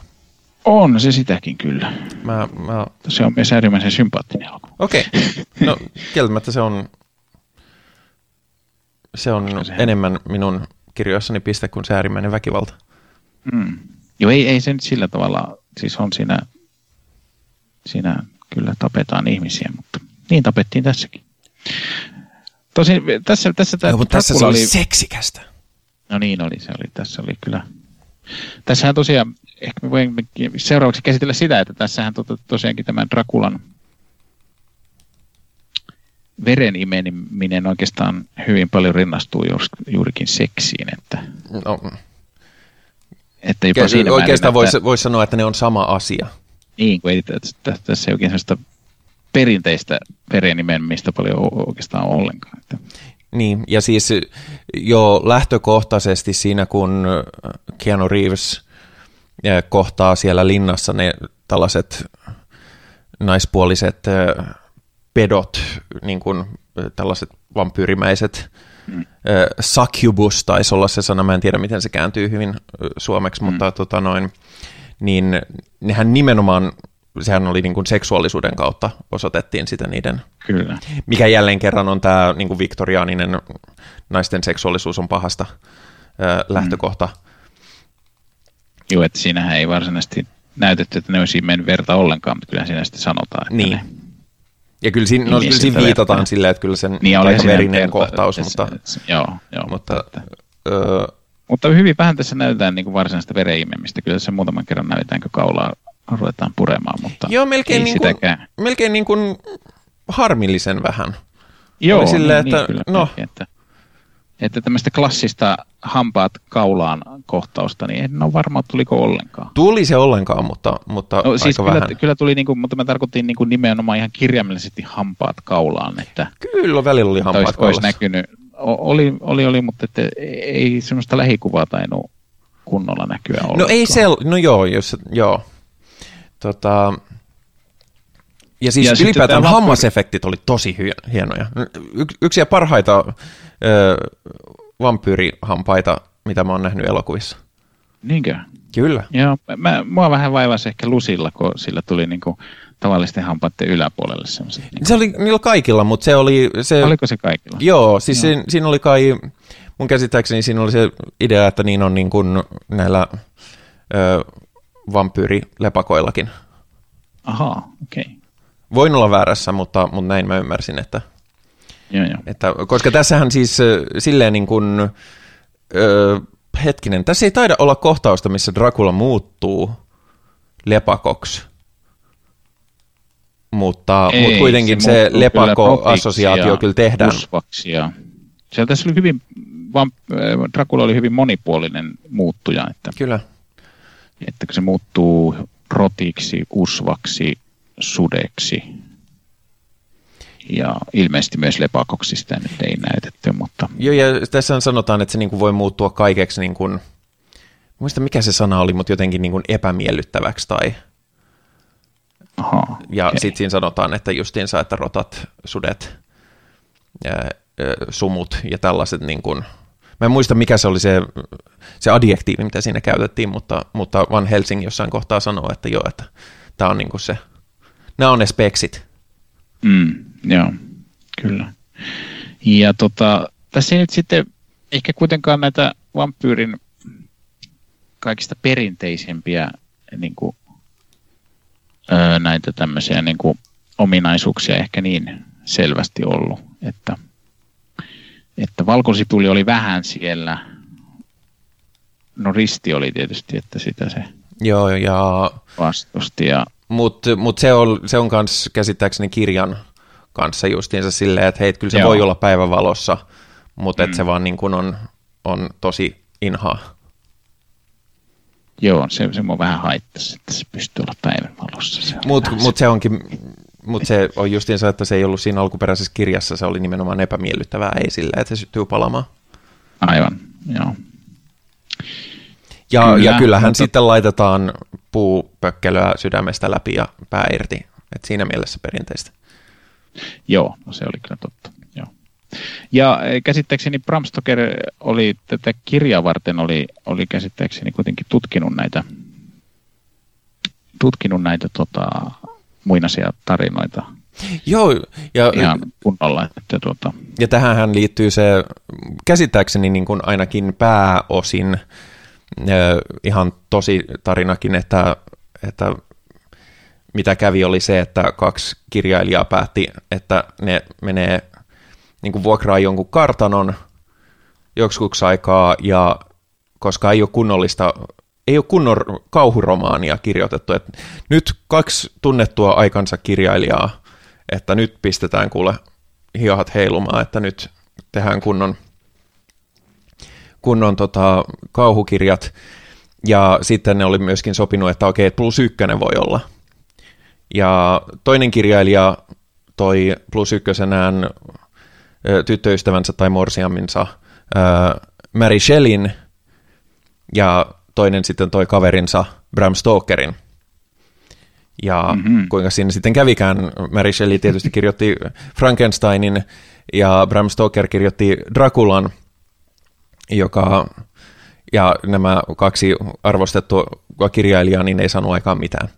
On se sitäkin kyllä. Mä, mä, Se on myös äärimmäisen sympaattinen elokuva. okei. No, kieltämättä se on, se on Se- enemmän minun kirjoissani piste kuin se äärimmäinen väkivalta. Mm. Joo, ei, ei se nyt sillä tavalla, siis on siinä, siinä kyllä tapetaan ihmisiä, mutta niin tapettiin tässäkin. Tosin tässä, tässä tämä mutta tässä se Dracula oli seksikästä. No niin oli, se oli. Tässä oli kyllä. Tässähän tosiaan, ehkä me voimme seuraavaksi käsitellä sitä, että tässähän to, tosiaankin tämän Drakulan veren imeneminen oikeastaan hyvin paljon rinnastuu juuri, juurikin seksiin, että, No, että jopa siinä oikeastaan voisi vois sanoa, että ne on sama asia. niin, kun ei, tässä, ei oikein sellaista perinteistä veren imenemistä paljon oikeastaan ollenkaan. Että, Niin, ja siis jo lähtökohtaisesti siinä, kun Keanu Reeves kohtaa siellä linnassa ne tällaiset naispuoliset pedot, niin kuin tällaiset vampyyrimäiset, Mm. succubus taisi olla se sana, mä en tiedä miten se kääntyy hyvin suomeksi, Mm. mutta tota noin, niin nehän nimenomaan, sehän oli niin kuin seksuaalisuuden kautta osoitettiin sitä niiden kyllä. mikä jälleen kerran on tämä niin viktoriaaninen naisten seksuaalisuus on pahasta lähtökohta. Joo, että siinähän ei varsinaisesti näytetty, että ne olisi mennyt verta ollenkaan, mutta kyllä siinä sitten sanotaan, että Niin. ne, Ja kyllä siinä, no, Niin, kyllä siltä siinä viitataan silleen, että kyllä sen niin aika verinen verta- kohtaus, että mutta, että se- joo, joo, mutta että, ö, mutta hyvin vähän tässä näytetään niin kuin varsinaista vereimemistä. Kyllä se muutaman kerran näytetään, kun kaulaa ruvetaan puremaan, mutta joo, melkein, ei niin kuin, sitäkään. melkein niin kuin harmillisen vähän. Joo, oli silleen, niin, että niin, kyllä, no. melkein, että, että tämmöistä klassista hampaat kaulaan kohtausta, niin en ole varma, tuliko ollenkaan. Tuli se ollenkaan, mutta, mutta No, aika siis vähän. kyllä, kyllä tuli, niin kuin, mutta mä tarkoitin niin kuin nimenomaan ihan kirjaimellisesti hampaat kaulaan, että Kyllä välillä oli hampaat olisi, olisi näkynyt. Oli, oli, oli mutta että ei semmoista lähikuvaa tainnut kunnolla näkyä ollenkaan. No ei se, no joo, jos, joo. Tota, ja siis Ja ja ylipäätään hammasefektit oli tosi hienoja. Y- yksiä parhaita ö, vampyyrihampaita, mitä mä oon nähnyt elokuvissa. Niinkö? Kyllä. Joo, mä, mua vähän vaivasi ehkä Lusilla, kun sillä tuli niinku tavallisten hampaiden yläpuolelle semmoiset. Niinku. Se oli niillä kaikilla, mutta se oli... Se, Oliko se kaikilla? Joo, siis Siinä, siinä oli kai, mun käsittääkseni siinä oli se idea, että niin on niin kuin näillä ö, vampyyrilepakoillakin. Ahaa, okei. Okay. Voin olla väärässä, mutta, mutta näin mä ymmärsin, että, Joo, joo. Että, koska tässähän siis silleen niin kuin, ö, hetkinen, tässä ei taida olla kohtausta, missä Dracula muuttuu lepakoksi. Mutta, Ei, mutta kuitenkin se, kyllä lepakko-assosiaatio kyllä tehdään. usvaksi ja- Siellä tässä oli hyvin, vamp- äh, Dracula oli hyvin monipuolinen muuttuja, että, Kyllä. että se muuttuu rotiksi, usvaksi, sudeksi ja ilmeisesti myös lepakoksi sitä nyt ei näytetty, mutta Joo, ja tässä sanotaan, että se niin kuin voi muuttua kaikeksi, niin kuin, muista mikä se sana oli, mutta jotenkin niin kuin epämiellyttäväksi tai aha, Ja okei. sitten siinä sanotaan, että justiinsa, että rotat, sudet, ää, sumut ja tällaiset niin kuin, mä en muista mikä se oli se, se adjektiivi, mitä siinä käytettiin, mutta, mutta Van Helsing jossain kohtaa sanoo, että joo, että tämä on niin kuin se, nämä on ne speksit. Mm, joo, kyllä. Ja tota, tässä ei nyt sitten ehkä kuitenkaan näitä vampyyrin kaikista perinteisempiä niin kuin, öö, näitä tämmöisiä niin kuin, ominaisuuksia ehkä niin selvästi ollut, että, että valkosipuli oli vähän siellä, no Risti oli tietysti, että sitä se Joo, ja... vastusti. Ja... Mutta mut se on, se on kans käsittääkseni kirjan kanssa justiinsa silleen, että hei, kyllä se Joo. voi olla päivävalossa, mutta mm. se vaan niin kuin on, on tosi inhaa. Joo, se, se mua vähän haittaisi, että se pystyy olla päivänvalossa. Mutta mut se onkin, mutta se on justiinsa, että se ei ollut siinä alkuperäisessä kirjassa, se oli nimenomaan epämiellyttävää, ei sillä, että se syttyy palamaan. Aivan, joo. Ja, Kyllä, ja kyllähän mutta... sitten laitetaan puupökkelöä sydämestä läpi ja pää irti. Et siinä mielessä perinteistä. Joo, no se oli kyllä totta. Joo. Ja eh, käsittääkseni Bram Stoker oli tätä kirjaa varten oli, oli käsittääkseni kuitenkin tutkinut näitä, tutkinut näitä tota, muinaisia tarinoita. Joo, ja, ihan kunnolla. Että tuota. ja tähän liittyy se käsittääkseni niin kuin ainakin pääosin ihan tosi tarinakin, että, että mitä kävi oli se, että kaksi kirjailijaa päätti, että ne menee niin vuokraa jonkun kartanon joksikuksi aikaa, ja koska ei ole kunnollista, ei ole kunnon kauhuromaania kirjoitettu, että nyt kaksi tunnettua aikansa kirjailijaa, että nyt pistetään kuule hihat heilumaan, että nyt tehdään kunnon kunnon tota, kauhukirjat, ja sitten ne oli myöskin sopinut, että okei, plus ykkönen voi olla. Ja toinen kirjailija toi plus ykkösenään tyttöystävänsä tai morsiaminsa Mary Shelleyn, ja toinen sitten toi kaverinsa Bram Stokerin. Ja mm-hmm. kuinka siinä sitten kävikään, Mary Shelley tietysti kirjoitti Frankensteinin, ja Bram Stoker kirjoitti Draculan – joka, ja nämä kaksi arvostettua kirjailijaa, niin ei sanonut aikaan mitään.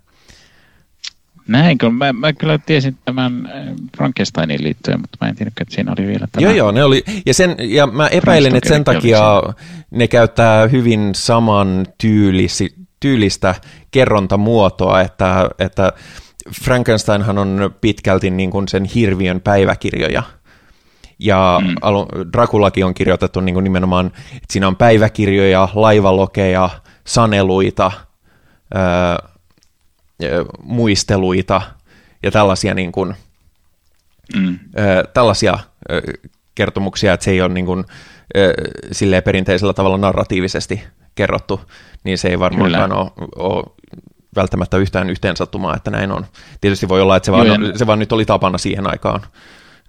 Näinkö? Mä, mä kyllä tiesin tämän äh, Frankensteinin liittyen, mutta mä en tiedä, että siinä oli vielä tämä. Joo, joo, ne oli, ja, sen, ja mä epäilen, että sen takia ne käyttää hyvin saman tyylisi, tyylistä kerrontamuotoa, että, että Frankensteinhan on pitkälti niin kuin sen hirviön päiväkirjoja – ja mm. Drakulakin on kirjoitettu niin kuin nimenomaan, että siinä on päiväkirjoja, laivalokeja, saneluita, öö, muisteluita ja tällaisia, niin kuin, mm. tällaisia kertomuksia, että se ei ole niin kuin, silleen perinteisellä tavalla narratiivisesti kerrottu, niin se ei varmaankaan ole, ole välttämättä yhtään yhteen sattumaa, että näin on. Tietysti voi olla, että se vaan, se vaan nyt oli tapana siihen aikaan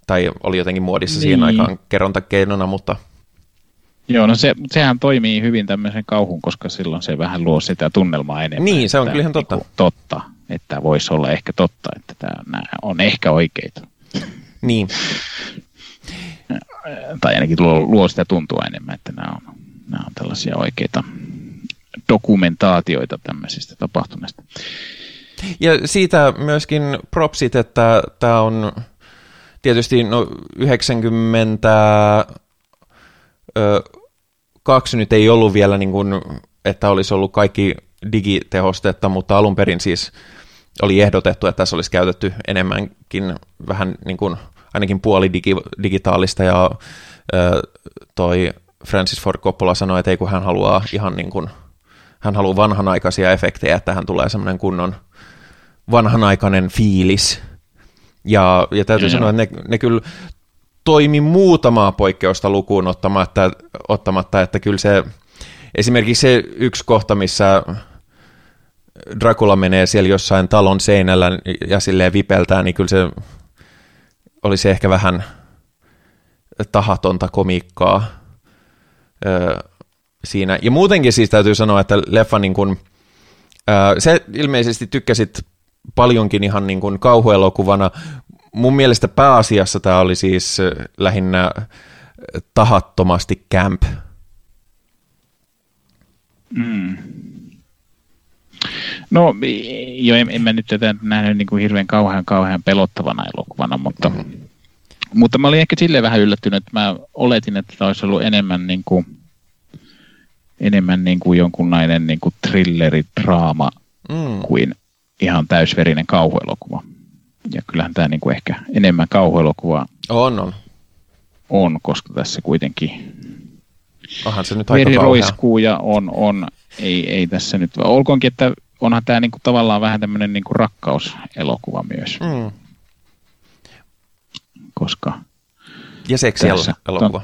tai oli jotenkin muodissa niin. siihen aikaan kerrontakeinona, mutta... Joo, no se, sehän toimii hyvin tämmöisen kauhun, koska silloin se vähän luo sitä tunnelmaa enemmän. Niin, se on kyllä ihan totta. Niin totta, että voisi olla ehkä totta, että tämä, nämä on ehkä oikeita. Niin. tai ainakin luo, luo sitä tuntua enemmän, että nämä on, nämä on tällaisia oikeita dokumentaatioita tämmöisistä tapahtumista. Ja siitä myöskin propsit, että tämä on tietysti no 90 ö, kaksi nyt ei ollut vielä niin kuin, että olisi ollut kaikki digitehostetta, mutta alun perin siis oli ehdotettu, että tässä olisi käytetty enemmänkin vähän niin kuin, ainakin puoli digi, digitaalista ja ö, toi Francis Ford Coppola sanoi, että ei kun hän haluaa ihan niin kuin, hän haluaa vanhanaikaisia efektejä, että hän tulee semmoinen kunnon vanhanaikainen fiilis ja, ja täytyy mm. sanoa, että ne, ne kyllä toimi muutamaa poikkeusta lukuun ottamatta, ottamatta, että kyllä se, esimerkiksi se yksi kohta, missä Dracula menee siellä jossain talon seinällä ja silleen vipeltää, niin kyllä se oli se ehkä vähän tahatonta komiikkaa öö, siinä. Ja muutenkin siis täytyy sanoa, että leffa niin kuin, öö, se ilmeisesti tykkäsit paljonkin ihan niin kuin kauhuelokuvana. Mun mielestä pääasiassa tämä oli siis lähinnä tahattomasti camp. Mm. No, jo en, en mä nyt tätä nähnyt niin kuin hirveän kauhean, kauhean pelottavana elokuvana, mutta, mm. mutta mä olin ehkä silleen vähän yllättynyt, että mä oletin, että tämä olisi ollut enemmän niin kuin, enemmän niin kuin jonkunlainen niin kuin thrilleri, draama mm. kuin ihan täysverinen kauhuelokuva. Ja kyllähän tämä niin kuin ehkä enemmän kauhuelokuva on, on. on, koska tässä kuitenkin onhan se nyt aika veri roiskuu ja on, on ei, ei tässä nyt, olkoonkin, että onhan tämä niinku tavallaan vähän tämmöinen niinku rakkauselokuva myös, Mm. koska Ja seksielokuva.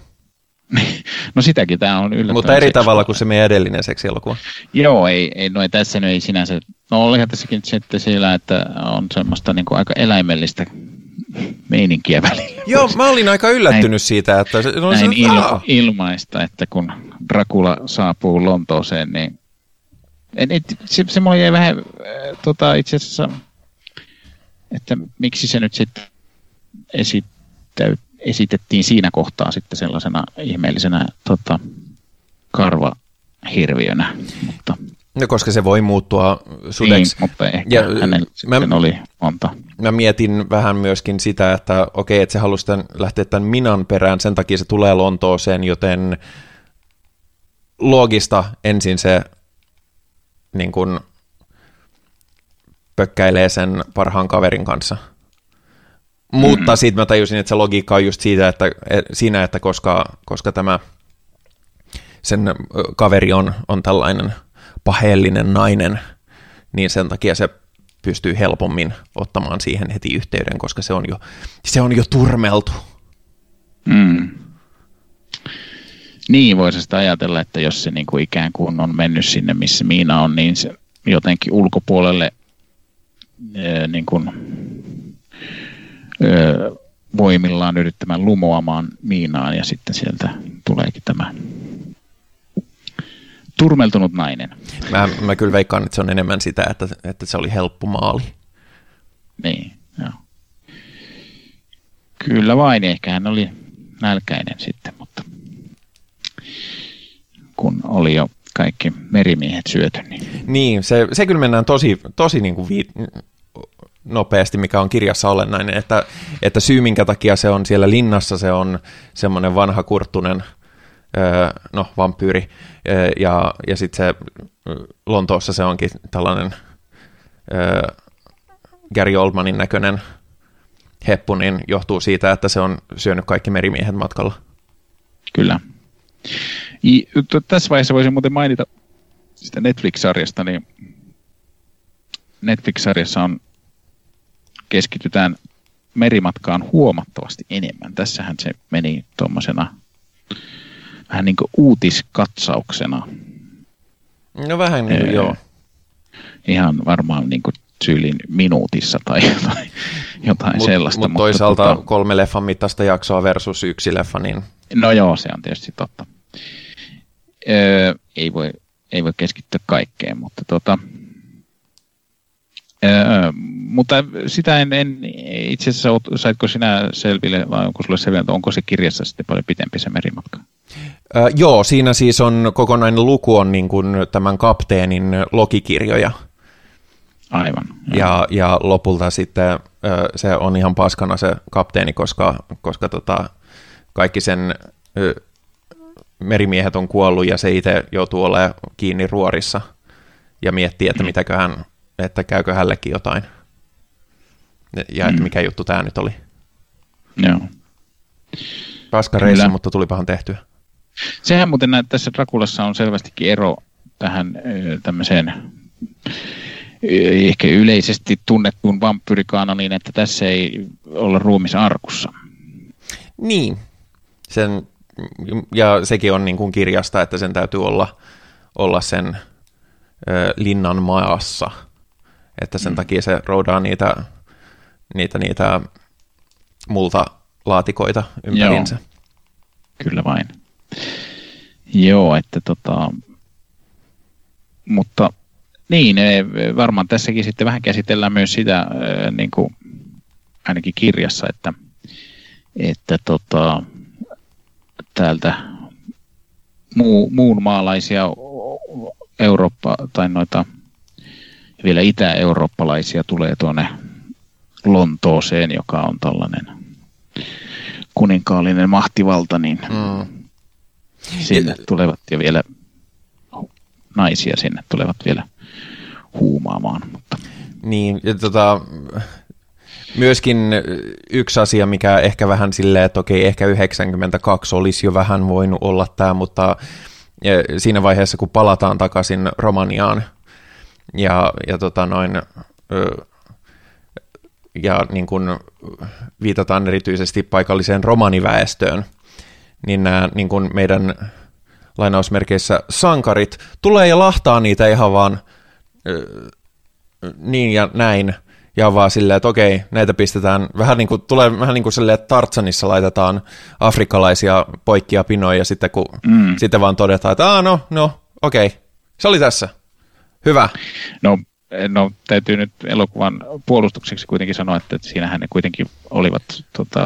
No sitäkin tämä on yllättävän Mutta eri tavalla kuin se meidän edellinen seksielokuva. Joo, ei, ei, no ei tässä nyt ei sinänsä, no olihan tässäkin sitten sillä, että on semmoista niinku aika eläimellistä meininkiä välillä. Joo, mä olin aika yllättynyt siitä, että se, no, se, Näin il, aa, ilmaista, että kun Dracula saapuu Lontooseen, niin en, et, se, se mulla jäi vähän äh, tota, itse asiassa, että miksi se nyt sitten esittäy, esitettiin siinä kohtaa sitten sellaisena ihmeellisenä tota, karvahirviönä, mutta, no, koska se voi muuttua sudeksi. niin, mutta ehkä Ja, hänellä mä- oli monta. Mä mietin vähän myöskin sitä, että okei, että se halusi tämän, lähteä tämän Minan perään, sen takia se tulee Lontooseen, joten loogista ensin se niin kuin, pökkäilee sen parhaan kaverin kanssa. Mutta mm. sitten mä tajusin, että se logiikka on just siitä, että, e- siinä, että koska, koska tämä sen kaveri on, on tällainen paheellinen nainen, niin sen takia se pystyy helpommin ottamaan siihen heti yhteyden, koska se on jo, se on jo turmeltu. Mm. Niin, voisi sitä ajatella, että jos se niin kuin ikään kuin on mennyt sinne, missä Miina on, niin se jotenkin ulkopuolelle ää, niin kuin, voimillaan yrittämään lumoamaan Miinaan ja sitten sieltä tuleekin tämä turmeltunut nainen. Mä, mä kyllä veikkaan, että se on enemmän sitä, että, että se oli helppo maali. Niin, joo. Kyllä vain, ehkä hän oli nälkäinen sitten, mutta kun oli jo kaikki merimiehet syöty, niin Niin, se, se kyllä mennään tosi, tosi niin kuin vi, nopeasti, mikä on kirjassa olennainen, että, että syy minkä takia se on siellä linnassa, se on semmoinen vanha kurttunen, no vampyyri, ja, ja sitten se Lontoossa se onkin tällainen Gary Oldmanin näköinen heppu, niin johtuu siitä, että se on syönyt kaikki merimiehet matkalla. kyllä. I, tässä vaiheessa voisin muuten mainita sitä Netflix-sarjasta, niin Netflix-sarjassa on keskitytään merimatkaan huomattavasti enemmän. Tässähän se meni tuommoisena vähän niin kuin uutiskatsauksena. No vähän niin kuin, Öö, joo. Ihan varmaan niin kuin tyylin minuutissa tai jotain, jotain Mut, sellaista. Mut toisaalta tota, kolme leffan mittaista jaksoa versus yksi leffa, niin No joo, se on tietysti totta. Öö, ei, voi, ei voi keskittyä kaikkeen, mutta tota, öö, mutta sitä en, en itse asiassa, saitko sinä selville, vai onko sulle selville, että onko se kirjassa sitten paljon pitempi se merimatka? Ö, joo, siinä siis on kokonainen luku on niin kuin tämän kapteenin logikirjoja. Aivan. joo. Ja, ja lopulta sitten se on ihan paskana se kapteeni, koska, koska tota, kaikki sen merimiehet on kuollut ja se itse joutuu olemaan kiinni ruorissa ja miettii, että mitäköhän, että käykö hänellekin jotain. Ja että Mm. mikä juttu tämä nyt oli. Joo. Paska reissu, mutta tulipahan tehtyä. Sehän muuten näet, tässä Drakulassa on selvästikin ero tähän tämmöiseen ehkä yleisesti tunnettuun vampyrikaanoniin, että tässä ei olla ruumis arkussa. Niin, sen, ja sekin on niin kuin kirjasta, että sen täytyy olla, olla sen ö, linnan maassa, että sen mm. takia se roudaa niitä, niitä, niitä multalaatikoita ympäriinsä. Kyllä vain. Joo, että tota, mutta niin, eh, varmaan tässäkin sitten vähän käsitellään myös sitä, eh, niin kuin ainakin kirjassa, että, että tota, täältä muu, muun maalaisia Eurooppa tai noita vielä itä-eurooppalaisia tulee tuonne Lontooseen, joka on tällainen kuninkaallinen mahtivalta, niin Mm. sinne Ja- tulevat ja vielä naisia sinne tulevat vielä huumaamaan. Mutta Niin, ja tota, Myöskin yksi asia, mikä ehkä vähän silleen, että okei, ehkä 92 olisi jo vähän voinut olla tämä, mutta siinä vaiheessa, kun palataan takaisin Romaniaan ja, ja tota noin, ja niin kuin viitataan erityisesti paikalliseen romaniväestöön, niin nämä niin kuin meidän lainausmerkeissä sankarit tulee ja lahtaa niitä ihan vaan niin ja näin, ja vaan silleen, että okei, näitä pistetään, vähän niin kuin, tulee vähän niin kuin silleen, että Tartsanissa laitetaan afrikkalaisia poikkia pinoja, ja sitten, kun, mm. sitten vaan todetaan, että aah, no, no, okei, se oli tässä. Hyvä. No, no täytyy nyt elokuvan puolustukseksi kuitenkin sanoa, että, että siinähän ne kuitenkin olivat tota,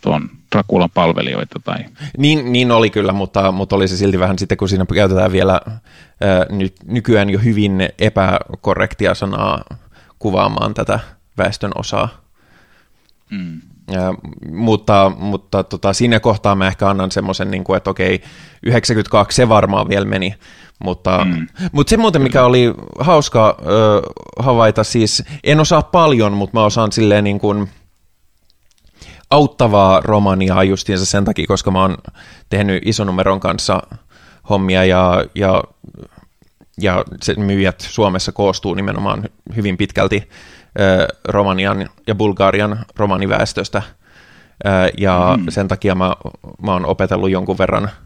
tuon Drakulan palvelijoita. Tai... Niin, niin oli kyllä, mutta, mutta oli se silti vähän sitten, kun siinä käytetään vielä äh, ny, nykyään jo hyvin epäkorrektia sanaa kuvaamaan tätä väestön osaa. Mm. Ja, mutta mutta tota, siinä kohtaa mä ehkä annan semmoisen, niin että okei, 92 se varmaan vielä meni, mutta, mm. mutta se muuten, mikä oli hauska ö, havaita, siis en osaa paljon, mutta mä osaan silleen niin kuin auttavaa romaniaa justiinsa sen takia, koska mä oon tehnyt isonumeron kanssa hommia ja, ja, ja se myyjät Suomessa koostuu nimenomaan hyvin pitkälti ö, Romanian ja Bulgarian romaniväestöstä. Ö, ja mm. sen takia mä, mä oon opetellut jonkun verran –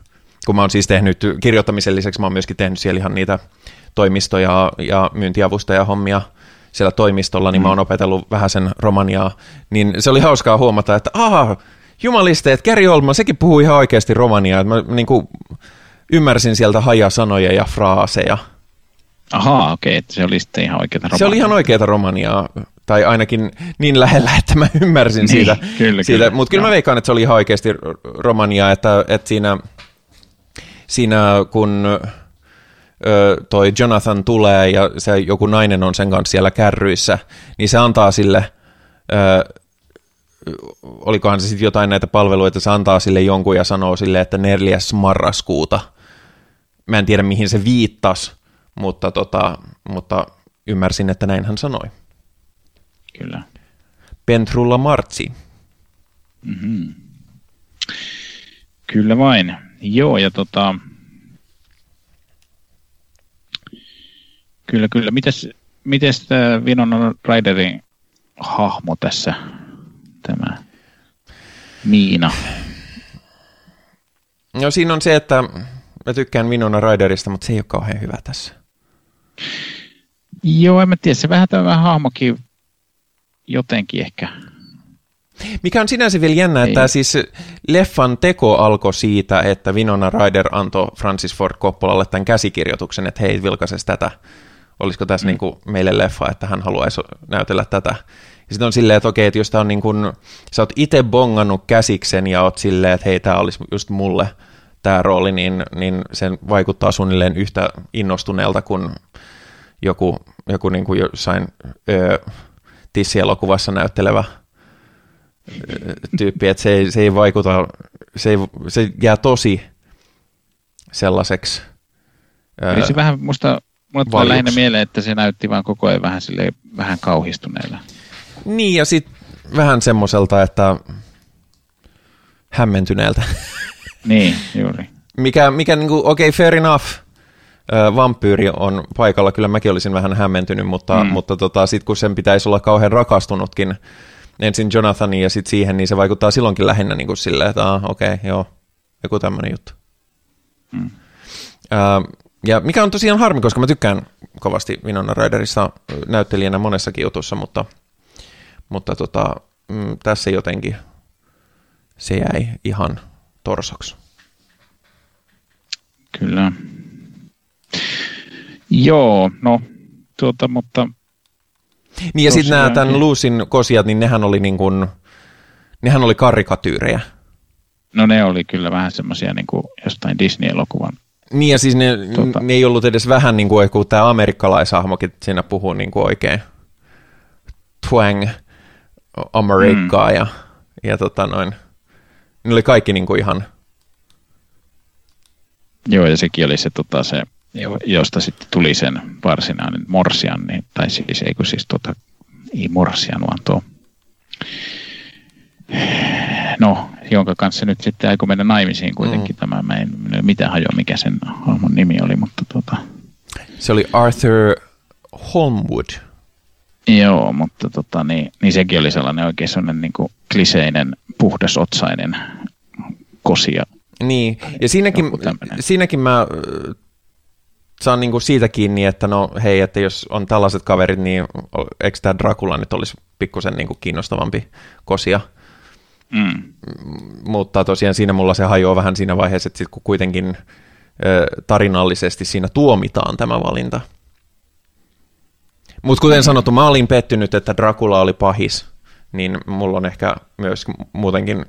kun mä oon siis tehnyt kirjoittamisen lisäksi, mä oon myöskin tehnyt siellä ihan niitä toimistoja ja myyntiavustajahommia siellä toimistolla, niin mm. mä oon opetellut vähän sen romaniaa, niin se oli hauskaa huomata, että aha, jumalisteet, Gary Oldman, sekin puhuu ihan oikeasti romaniaa, että mä niin kuin, ymmärsin sieltä hajasanoja ja fraaseja. Ahaa, okei, okay, että se oli sitten ihan oikeaa romaniaa. Se oli ihan oikeaa romaniaa, tai ainakin niin lähellä, että mä ymmärsin niin, siitä. Kyllä, siitä. kyllä. Mutta kyllä mä veikkaan, että se oli ihan oikeasti romaniaa, että, että siinä – siinä kun toi Jonathan tulee ja se joku nainen on sen kanssa siellä kärryissä, niin se antaa sille, ö, olikohan se sitten jotain näitä palveluita, se antaa sille jonkun ja sanoo sille, että 4. marraskuuta. Mä en tiedä mihin se viittas, mutta, tota, mutta ymmärsin, että näin hän sanoi. Kyllä. Pentrulla Martsi. Mm-hmm. Kyllä vain. Joo, ja tota... Kyllä, kyllä. Mites, mites tämä Vinon Riderin hahmo tässä, tämä Miina? No siinä on se, että mä tykkään Winona Riderista, mutta se ei ole kauhean hyvä tässä. Joo, en mä tiedä. Se vähän tämä hahmokin jotenkin ehkä mikä on sinänsä vielä jännä, että siis leffan teko alkoi siitä, että Winona Ryder antoi Francis Ford Coppolalle tämän käsikirjoituksen, että hei, vilkaises tätä. Olisiko tässä mm. niin kuin meille leffa, että hän haluaisi näytellä tätä. Ja sitten on silleen, että okei, että jos tämä on niin kuin, sä oot itse bongannut käsiksen ja oot silleen, että hei, tämä olisi just mulle tämä rooli, niin, niin sen vaikuttaa suunnilleen yhtä innostuneelta kuin joku, joku niin kuin jossain öö, tissielokuvassa näyttelevä – tyyppi, että se ei, se ei vaikuta, se, ei, se jää tosi sellaiseksi Eli se vähän musta, mulle tulee lähinnä mieleen, että se näytti vaan koko ajan vähän sille vähän kauhistuneella. Niin, ja sitten vähän semmoiselta, että hämmentyneeltä. Niin, juuri. Mikä, mikä niinku, okei, okay, fair enough. Vampyyri on paikalla, kyllä mäkin olisin vähän hämmentynyt, mutta, mm. mutta tota, sitten kun sen pitäisi olla kauhean rakastunutkin ensin Jonathaniin ja sitten siihen, niin se vaikuttaa silloinkin lähinnä niin kuin silleen, että ah, okei, okay, joo, joku tämmöinen juttu. Mm. Uh, ja mikä on tosiaan harmi, koska mä tykkään kovasti Winona Ryderissa näyttelijänä monessakin jutussa, mutta, mutta tota, mm, tässä jotenkin se jäi ihan torsoksi. Kyllä. Joo, no, tuota, mutta niin ja sitten nämä tämän Luusin kosiat, niin nehän oli niin kuin, nehän oli karikatyyrejä. No ne oli kyllä vähän semmoisia niin kuin jostain Disney-elokuvan. Niin ja siis ne, tuota. ne ei ollut edes vähän niin kuin, kun tämä amerikkalaishahmokin siinä puhuu niin kuin oikein twang Amerikkaa mm. ja, ja tota noin. Ne oli kaikki niin kuin ihan... Joo ja sekin oli se, tota, se josta sitten tuli sen varsinainen morsian, niin, tai siis eikö siis tota, ei morsian, vaan tuo no, jonka kanssa nyt sitten aikoi mennä naimisiin kuitenkin mm. tämä. Mä en, en mitään hajoa, mikä sen hahmon nimi oli, mutta tuota... Se oli Arthur Holmwood. Joo, mutta tota, niin, niin sekin oli sellainen oikein sellainen niin kuin kliseinen, puhdasotsainen kosia. Niin, ja siinäkin, siinäkin mä saan niin kuin siitä kiinni, että no hei, että jos on tällaiset kaverit, niin eikö tämä Dracula nyt olisi pikkusen niin kuin kiinnostavampi kosia? Mm. Mutta tosiaan siinä mulla se hajoaa vähän siinä vaiheessa, että sit kun kuitenkin tarinallisesti siinä tuomitaan tämä valinta. Mutta kuten mm. sanottu, mä olin pettynyt, että Dracula oli pahis, niin mulla on ehkä myös muutenkin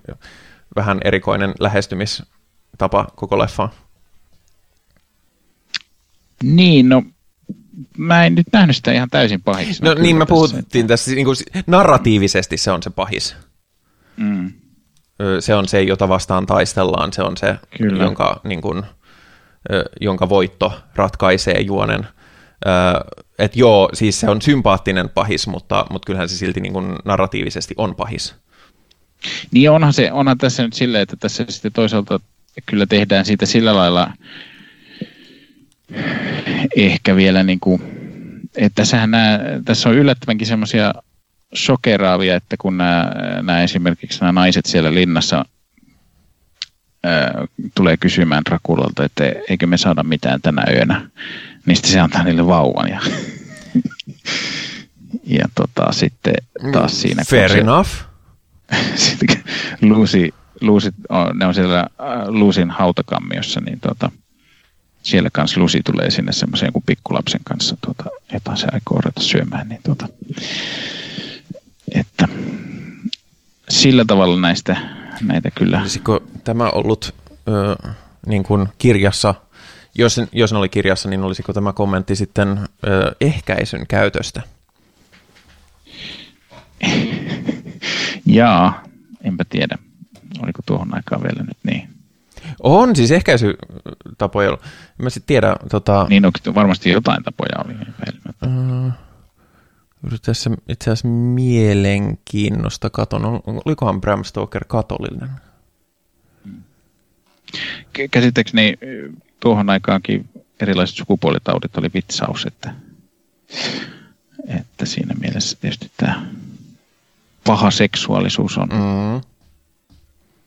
vähän erikoinen lähestymistapa koko leffaan. Niin, no mä en nyt nähnyt sitä ihan täysin pahiksi. No niin, me puhuttiin tässä, niin kuin, narratiivisesti se on se pahis. Mm. Se on se, jota vastaan taistellaan, se on se, Kyllä. jonka, niin kuin, jonka voitto ratkaisee juonen. Että joo, siis se on sympaattinen pahis, mutta, mutta kyllähän se silti niin kuin narratiivisesti on pahis. Niin onhan, se, onhan tässä nyt silleen, että tässä sitten toisaalta kyllä tehdään siitä sillä lailla ehkä vielä niin kuin, että tässähän nämä, tässä on yllättävänkin semmoisia shokeraavia, että kun nämä, nämä esimerkiksi nämä naiset siellä linnassa ää, tulee kysymään Rakulalta, että eikö me saada mitään tänä yönä, niin sitten se antaa niille vauvan ja, ja tota, sitten taas siinä. Fair se, enough. sitten Lucy, Lucy, ne on siellä Luusin hautakammiossa, niin tota, siellä kanssa Lusi tulee sinne semmoisen joku pikkulapsen kanssa, tuota, jota se aikoo ruveta syömään, niin tuota, että sillä tavalla näistä näitä kyllä. Olisiko tämä ollut ö, niin kuin kirjassa, jos, jos ne oli kirjassa, niin olisiko tämä kommentti sitten ö, ehkäisyn käytöstä? Jaa, enpä tiedä. Oliko tuohon aikaan vielä nyt niin? On siis ehkäisytapoja. Mä sitten tiedä. Tota... Niin, onko varmasti jotain tapoja oli. Uh, tässä itse asiassa mielenkiinnosta katon. Olikohan Bram Stoker katolinen? Käsittääkseni tuohon aikaankin erilaiset sukupuolitaudit oli vitsaus, että, että siinä mielessä tietysti tämä paha seksuaalisuus on mm.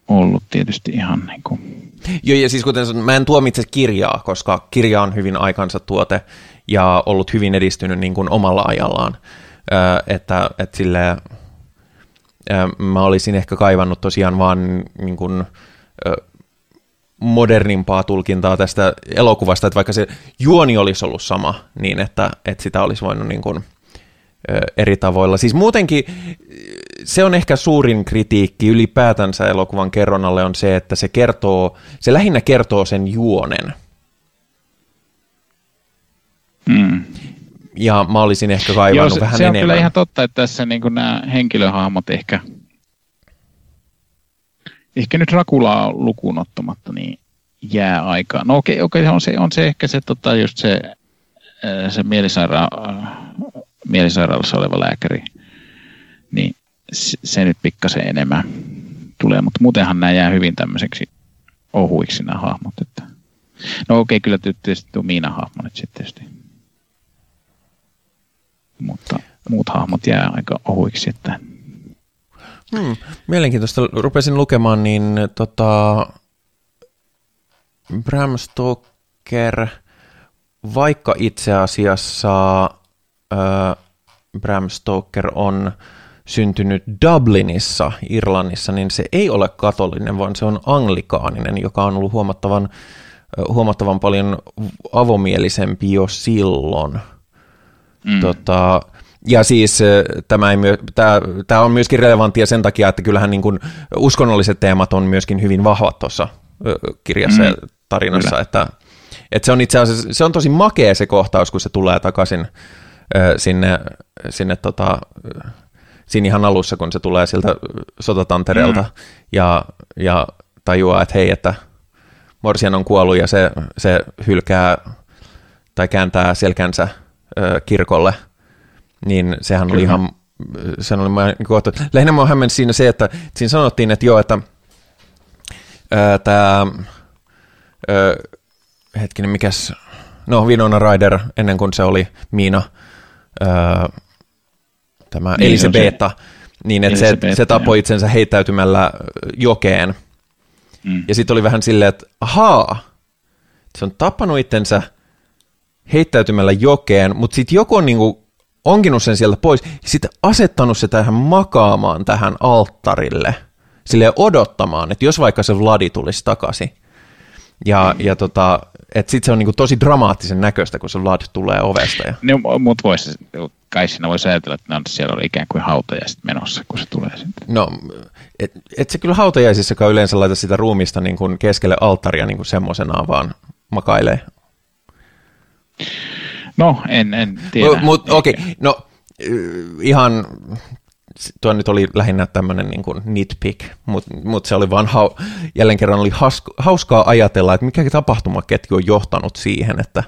ollut tietysti ihan niin kuin Joo, ja siis kuten mä en tuomitse kirjaa, koska kirja on hyvin aikansa tuote ja ollut hyvin edistynyt niin kuin omalla ajallaan. Ö, että, että sille, ö, mä olisin ehkä kaivannut tosiaan vaan niin kuin, ö, modernimpaa tulkintaa tästä elokuvasta, että vaikka se juoni olisi ollut sama, niin että, että sitä olisi voinut niin kuin, eri tavoilla. Siis muutenkin se on ehkä suurin kritiikki ylipäätänsä elokuvan kerronnalle on se, että se kertoo, se lähinnä kertoo sen juonen. Mm. Ja mä olisin ehkä kaivannut Joo, se, vähän se enemmän. Se on kyllä ihan totta, että tässä niin nämä henkilöhahmot ehkä, ehkä nyt Rakulaa lukuun ottamatta, niin jää aikaa. No okei, okay, okay, on, se, on se ehkä se, tota, just se, se mielisaira- mielisairaalassa oleva lääkäri, se nyt pikkasen enemmän tulee, mutta muutenhan nämä jää hyvin tämmöiseksi ohuiksi nämä hahmot. Että. No okei, okay, kyllä tietysti tuo Miina-hahmo nyt sitten tietysti. Mutta muut hahmot jää aika ohuiksi, että Hmm, mielenkiintoista. Rupesin lukemaan, niin tota, Bram Stoker, vaikka itse asiassa äh, Bram Stoker on syntynyt Dublinissa, Irlannissa, niin se ei ole katolinen, vaan se on anglikaaninen, joka on ollut huomattavan, huomattavan paljon avomielisempi jo silloin. Mm. Tota, ja siis tämä, ei myö, tämä, tämä on myöskin relevanttia sen takia, että kyllähän niin kuin uskonnolliset teemat on myöskin hyvin vahvat tuossa kirjassa mm. ja tarinassa, Kyllä. että, että se on itse asiassa, se on tosi makea se kohtaus, kun se tulee takaisin sinne, sinne tota, siinä ihan alussa, kun se tulee sieltä sotatantereelta mm. ja, ja tajuaa, että hei, että Morsian on kuollut ja se, se hylkää tai kääntää selkänsä ö, kirkolle, niin sehän Kyllä. oli ihan sen oli että, lähinnä mä hämmennyt siinä se, että siinä sanottiin, että joo, että tämä hetkinen, mikäs, no Winona Ryder, ennen kuin se oli Miina, ää, tämä niin, Elisabetta, niin että se, se tapoi itsensä heittäytymällä jokeen. Mm. Ja sitten oli vähän silleen, että ahaa, se on tappanut itsensä heittäytymällä jokeen, mutta sitten joku on niinku onkinut sen sieltä pois ja sitten asettanut se tähän makaamaan tähän alttarille, sille odottamaan, että jos vaikka se Vladi tulisi takaisin. Ja, mm. ja tota, että sitten se on niinku tosi dramaattisen näköistä, kun se Vlad tulee ovesta. Ja... No, mutta voisi, kai siinä voisi ajatella, että siellä oli ikään kuin hautajaiset menossa, kun se tulee sitten. No, et, et se kyllä hautajaisissakaan yleensä laita sitä ruumista niin kuin keskelle alttaria niin kuin semmoisenaan, vaan makailee. No, en, en tiedä. Mutta okei, okay. no ihan tuo nyt oli lähinnä tämmöinen niin kuin nitpick, mutta mut se oli vaan, hau, jälleen kerran oli hauskaa, hauskaa ajatella, että mikä tapahtumaketju on johtanut siihen, että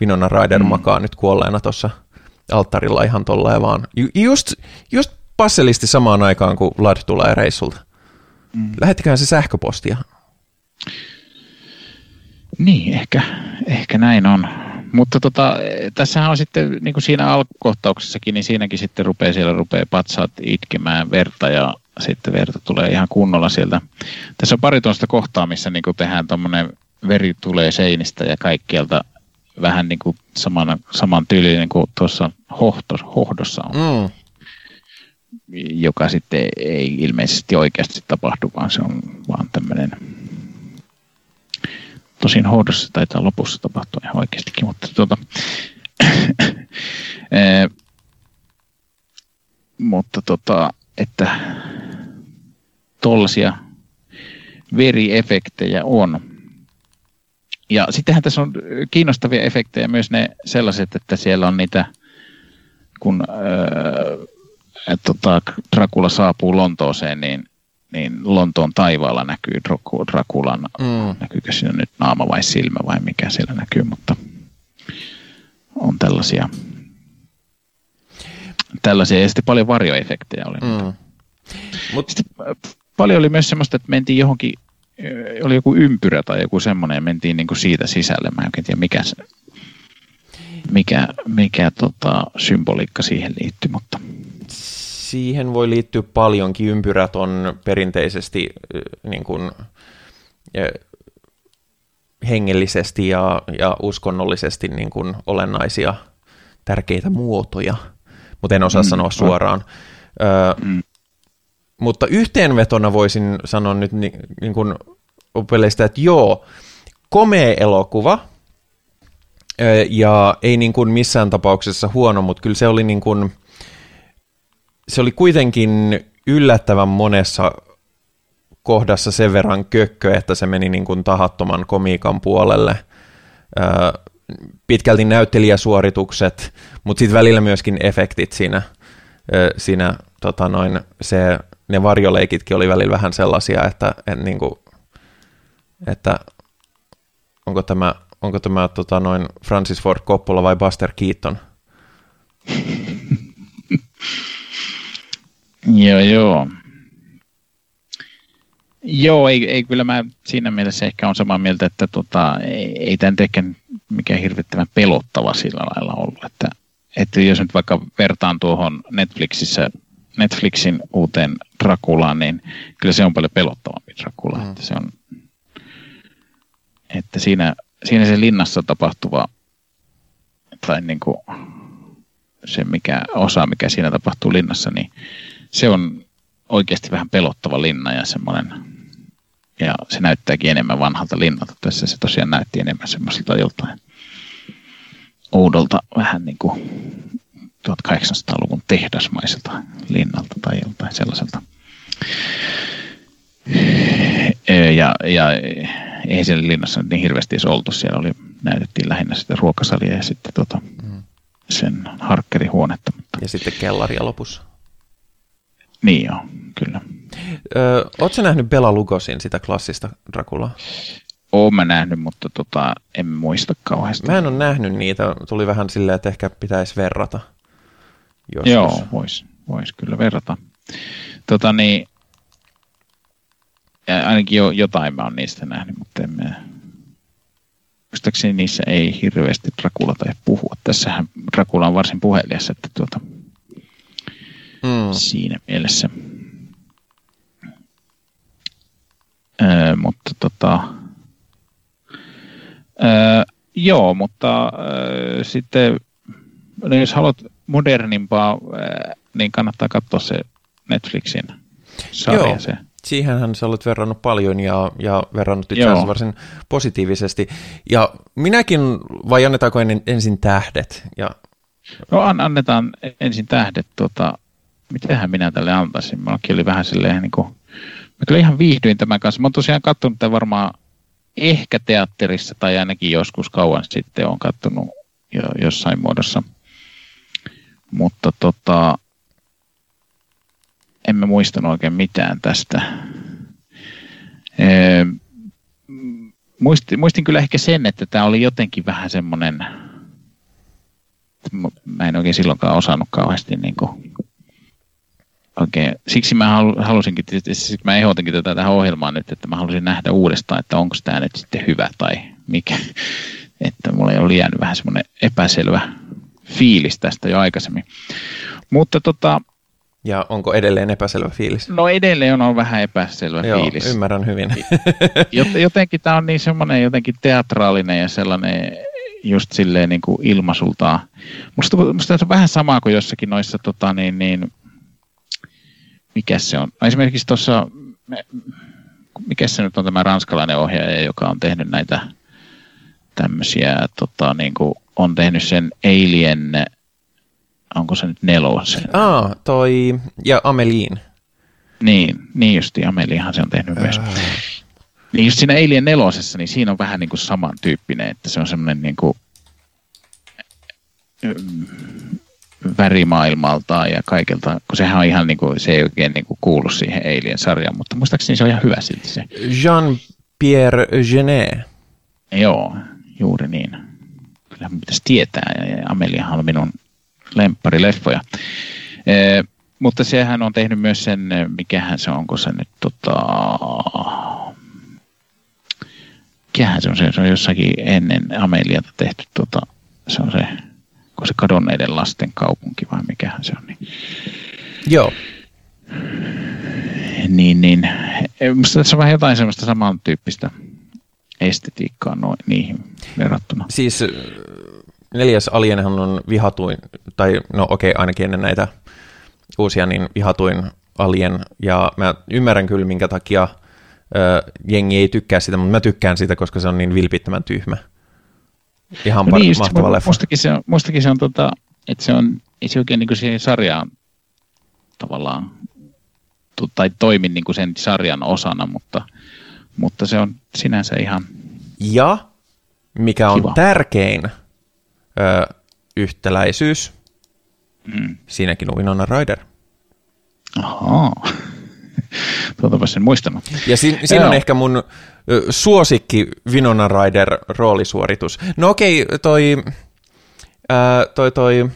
Vinona Ryder mm. makaa nyt kuolleena tuossa alttarilla ihan tolleen vaan. Just, just passelisti samaan aikaan, kun Lad tulee reissulta. Mm. Lähettikään se sähköpostia? Niin, ehkä, ehkä näin on. Mutta tota, tässähän on sitten, niin kuin siinä alkukohtauksessakin, niin siinäkin sitten rupeaa siellä rupeaa patsaat itkemään verta ja sitten verta tulee ihan kunnolla sieltä. Tässä on pari tuosta kohtaa, missä niin kuin tehdään tuommoinen veri tulee seinistä ja kaikkialta vähän niin kuin samana, saman tyylinen niin kuin tuossa hohtos, hohdossa on. Mm. Joka sitten ei ilmeisesti oikeasti tapahdu, vaan se on vaan tämmöinen Tosin hoidossa taitaa lopussa tapahtua ihan oikeastikin, mutta tuota, ee, mutta tota, että tollaisia veriefektejä on. Ja sittenhän tässä on kiinnostavia efektejä myös ne sellaiset, että siellä on niitä, kun ää, tota, Dracula saapuu Lontooseen, niin niin Lontoon taivaalla näkyy Drakulan, mm. näkyykö siinä nyt naama vai silmä vai mikä siellä näkyy, mutta on tällaisia, tällaisia ja sitten paljon varjoefektejä oli. Mm. Mut... Sitten äh, paljon oli myös semmoista, että mentiin johonkin, äh, oli joku ympyrä tai joku semmoinen ja mentiin niin kuin siitä sisälle. Mä en tiedä mikä, se, mikä, mikä tota, symboliikka siihen liittyy, mutta siihen voi liittyä paljonkin. Ympyrät on perinteisesti niin kuin, hengellisesti ja, ja uskonnollisesti niin kuin olennaisia tärkeitä muotoja, mutta en osaa mm, sanoa suoraan. Ö, mm. Mutta yhteenvetona voisin sanoa nyt niin, niin kuin peleistä, että joo, komea elokuva, ja ei niin kuin missään tapauksessa huono, mutta kyllä se oli niin kuin, se oli kuitenkin yllättävän monessa kohdassa sen verran kökkö, että se meni niin kuin tahattoman komiikan puolelle. pitkälti näyttelijäsuoritukset, mutta sitten välillä myöskin efektit siinä, siinä tota noin, se, ne varjoleikitkin oli välillä vähän sellaisia, että, että, niin kuin, että onko tämä, onko tämä tota noin Francis Ford Coppola vai Buster Keaton? Joo, joo. Joo, ei, ei kyllä mä siinä mielessä ehkä on samaa mieltä, että tota, ei, ei tämä ehkä mikään hirvittävän pelottava sillä lailla ollut. Että, että jos nyt vaikka vertaan tuohon Netflixissä, Netflixin uuteen Draculaan, niin kyllä se on paljon pelottavampi Dracula. Mm. Että, se on, että siinä, siinä se linnassa tapahtuva tai niin kuin se mikä, osa, mikä siinä tapahtuu linnassa, niin se on oikeasti vähän pelottava linna ja semmoinen, ja se näyttääkin enemmän vanhalta linnalta. Tässä se tosiaan näytti enemmän semmoiselta joltain oudolta, vähän niin kuin 1800-luvun tehdasmaiselta linnalta tai joltain sellaiselta. Ja, ja ei siellä linnassa niin hirveästi edes oltu. Siellä oli, näytettiin lähinnä sitten ruokasalia ja sitten tota, mm. sen harkkerihuonetta. Mutta... Ja sitten kellaria lopussa. Niin joo, kyllä. Öö, Oletko nähnyt Bela Lugosin, sitä klassista Draculaa? Oon mä nähnyt, mutta tota, en muista kauheasti. Mä en ole nähnyt niitä. Tuli vähän silleen, että ehkä pitäisi verrata. Joskus. Joo, vois, Voisi kyllä verrata. Tota niin, ainakin jo, jotain mä oon niistä nähnyt, mutta en mä... Muistaakseni niissä ei hirveästi Dracula tai puhua. Tässähän Dracula on varsin puhelias, että tuota, mm. siinä mielessä. Öö, mutta tota, öö, joo, mutta öö, sitten no jos haluat modernimpaa, öö, niin kannattaa katsoa se Netflixin sarja. Joo. Se. Siihenhän sä olet verrannut paljon ja, ja verrannut itse asiassa varsin positiivisesti. Ja minäkin, vai annetaanko en, ensin tähdet? Ja... No an, annetaan ensin tähdet. Tota, mitähän minä tälle antaisin? Minullakin oli vähän silleen niin kuin, mä kyllä ihan viihdyin tämän kanssa. Mä oon tosiaan katsonut tämän varmaan ehkä teatterissa tai ainakin joskus kauan sitten on katsonut jo, jossain muodossa. Mutta tota, emme muistanut oikein mitään tästä. Ee, muistin, muistin kyllä ehkä sen, että tämä oli jotenkin vähän semmoinen, mä en oikein silloinkaan osannut kauheasti niin kuin, oikein, siksi mä halusinkin, siksi mä ehdotinkin tätä tähän ohjelmaan nyt, että mä halusin nähdä uudestaan, että onko tämä nyt sitten hyvä tai mikä. Että mulla oli jäänyt vähän semmoinen epäselvä fiilis tästä jo aikaisemmin. Mutta tota, ja onko edelleen epäselvä fiilis? No edelleen on vähän epäselvä Joo, fiilis. ymmärrän hyvin. jotenkin tämä on niin semmoinen jotenkin teatraalinen ja sellainen just silleen niin kuin ilmaisultaan. Musta, musta se on vähän sama kuin jossakin noissa, tota, niin, niin, mikä se on? No esimerkiksi tuossa, mikä se nyt on tämä ranskalainen ohjaaja, joka on tehnyt näitä tämmöisiä, tota, niin kuin, on tehnyt sen Alien onko se nyt nelosen? Ah, toi, ja Ameliin. Niin, niin justi, Ameliinhan se on tehnyt myös. Äh. Niin just siinä Alien nelosessa, niin siinä on vähän niin kuin samantyyppinen, että se on semmoinen niin kuin värimaailmaltaan ja kaikelta, kun sehän on ihan niin kuin, se ei oikein niin kuin kuulu siihen Alien-sarjaan, mutta muistaakseni se on ihan hyvä silti se. Jean-Pierre Genet. Joo, juuri niin. Kyllä pitäisi tietää, ja Ameliahan on minun lempparileffoja. E, mutta sehän on tehnyt myös sen, mikähän se on, onko se nyt tota... Mikähän se on, se, se on jossakin ennen Ameliata tehty, tota, se on se, onko se kadonneiden lasten kaupunki vai mikähän se on. Niin. Joo. Niin, niin. Musta tässä on vähän jotain semmoista samantyyppistä estetiikkaa noin, niihin verrattuna. Siis neljäs Alienhan on vihatuin, tai no okei, okay, ainakin ennen näitä uusia, niin vihatuin Alien, ja mä ymmärrän kyllä, minkä takia ö, jengi ei tykkää sitä, mutta mä tykkään sitä, koska se on niin vilpittömän tyhmä. Ihan no niin, mahtava leffa. Mustakin se on, mustakin se on tota, että se on, ei se oikein niin kuin siihen sarjaan tavallaan, tai toimi niin kuin sen sarjan osana, mutta, mutta se on sinänsä ihan Ja mikä on kiva. tärkein ö, yhtäläisyys. Mm. Siinäkin on Winona Ryder. Ahaa. Tuotapa sen muistanut. Ja si- siinä on ehkä mun suosikki Winona Ryder roolisuoritus. No okei, okay, toi, ää, toi, toi,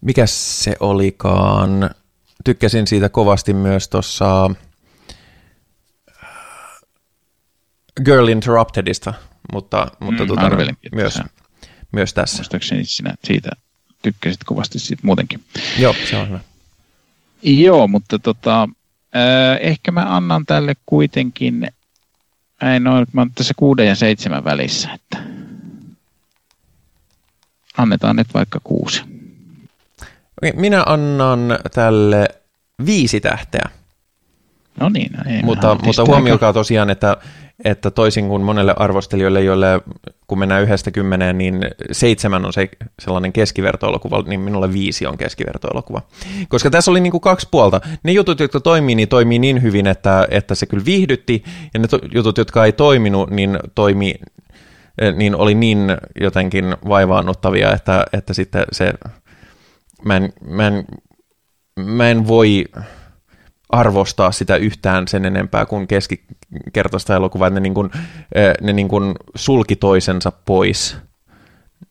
mikä se olikaan? Tykkäsin siitä kovasti myös tuossa Girl Interruptedista, mutta, mutta mm, tuota, myös, myös tässä. Muistaakseni sinä siitä tykkäsit kovasti siitä muutenkin. Joo, se on hyvä. Joo, mutta tota, äh, ehkä mä annan tälle kuitenkin, ei noin, mä oon tässä kuuden ja seitsemän välissä, että annetaan nyt vaikka kuusi. Okei, minä annan tälle viisi tähteä. No niin. Ei, mutta, mutta huomioikaa tosiaan, että että toisin kuin monelle arvostelijoille, joille kun mennään yhdestä kymmeneen, niin seitsemän on se sellainen keskivertoelokuva, niin minulle viisi on keskivertoelokuva. Koska tässä oli niin kuin kaksi puolta. Ne jutut, jotka toimii, niin toimii niin hyvin, että, että se kyllä viihdytti, ja ne to, jutut, jotka ei toiminut, niin toimi niin oli niin jotenkin vaivaannuttavia, että, että sitten se, mä en, mä en, mä en voi arvostaa sitä yhtään sen enempää kuin keskikertaista elokuvaa, että ne, niin kuin, ne niin kuin sulki toisensa pois,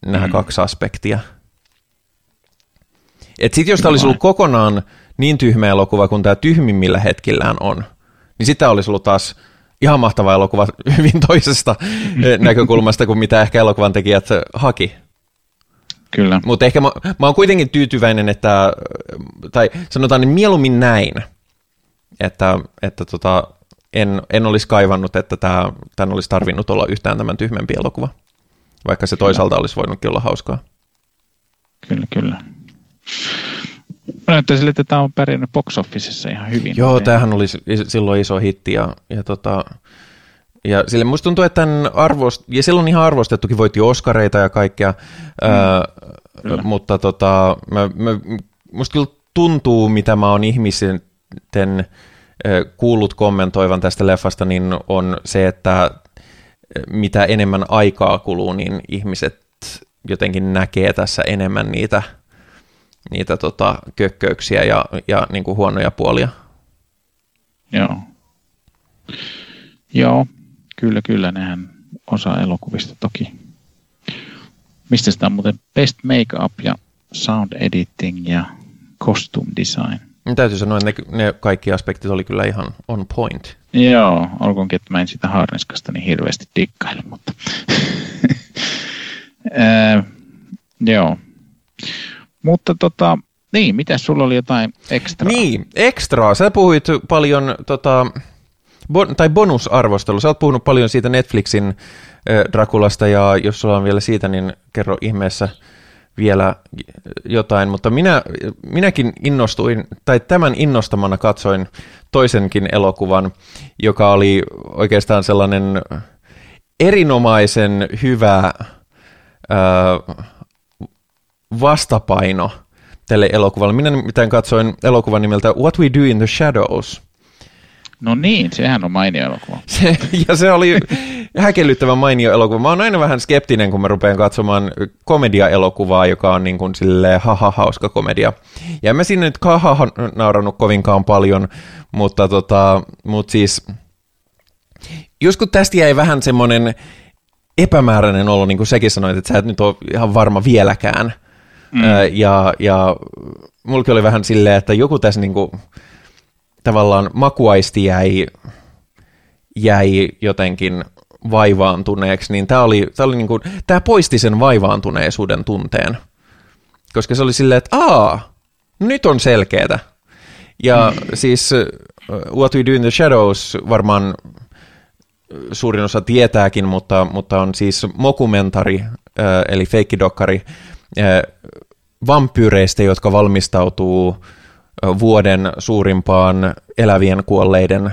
nämä mm. kaksi aspektia. Et sit jos tämä olisi ollut kokonaan niin tyhmä elokuva kuin tämä tyhmimmillä hetkillään on, niin sitä olisi ollut taas ihan mahtava elokuva hyvin toisesta näkökulmasta kuin mitä ehkä elokuvan tekijät haki. Kyllä. Mutta ehkä mä, mä oon kuitenkin tyytyväinen, että, tai sanotaan niin mieluummin näin, että, että tota, en, en olisi kaivannut, että tämä, tämän olisi tarvinnut olla yhtään tämän tyhmempi elokuva, vaikka se kyllä. toisaalta olisi voinutkin olla hauskaa. Kyllä, kyllä. Näyttää sille, että tämä on pärjännyt box officessa ihan hyvin. Joo, tämähän oli silloin iso hitti ja, ja, tota, ja sille musta tuntuu, että tämän arvost, ja silloin ihan arvostettukin voitti Oscareita ja kaikkea, mm, ää, mutta tota, mä, mä, musta kyllä tuntuu, mitä mä oon ihmisten kuullut kommentoivan tästä leffasta, niin on se, että mitä enemmän aikaa kuluu, niin ihmiset jotenkin näkee tässä enemmän niitä, niitä tota, kökköyksiä ja, ja niin kuin huonoja puolia. Joo. Joo, kyllä, kyllä, nehän osa elokuvista toki. Mistä sitä on muuten best make-up ja sound editing ja costume design. Täytyy sanoa, että ne, ne kaikki aspektit oli kyllä ihan on point. Joo, olkoonkin, että mä en sitä harniskasta niin hirveästi dikkaile, mutta äh, joo. Mutta tota, niin, mitä sulla oli jotain ekstraa? Niin, ekstraa. Sä puhuit paljon, tota, bon, tai bonusarvostelu. Sä oot puhunut paljon siitä Netflixin äh, Drakulasta, ja jos sulla on vielä siitä, niin kerro ihmeessä vielä jotain, mutta minä, minäkin innostuin, tai tämän innostamana katsoin toisenkin elokuvan, joka oli oikeastaan sellainen erinomaisen hyvä ää, vastapaino tälle elokuvalle. Minä nimittäin katsoin elokuvan nimeltä What We Do in the Shadows – No niin, sehän on mainio elokuva. Se, ja se oli häkellyttävän mainio elokuva. Mä oon aina vähän skeptinen, kun mä rupean katsomaan komedia-elokuvaa, joka on niin kuin silleen haha hauska komedia. Ja mä sinne nyt haha naurannut kovinkaan paljon, mutta tota, mut siis just kun tästä jäi vähän semmoinen epämääräinen olo, niin kuin säkin sanoit, että sä et nyt ole ihan varma vieläkään. Mm. Ja, ja mulki oli vähän silleen, että joku tässä niin kuin, tavallaan makuaisti jäi, jäi jotenkin vaivaantuneeksi, niin tämä oli, tämä oli niin kuin, tämä poisti sen vaivaantuneisuuden tunteen. Koska se oli silleen, että aa, nyt on selkeätä. Ja mm. siis What We Do in the Shadows varmaan suurin osa tietääkin, mutta, mutta on siis mokumentari, eli feikkidokkari, vampyyreistä, jotka valmistautuu vuoden suurimpaan elävien kuolleiden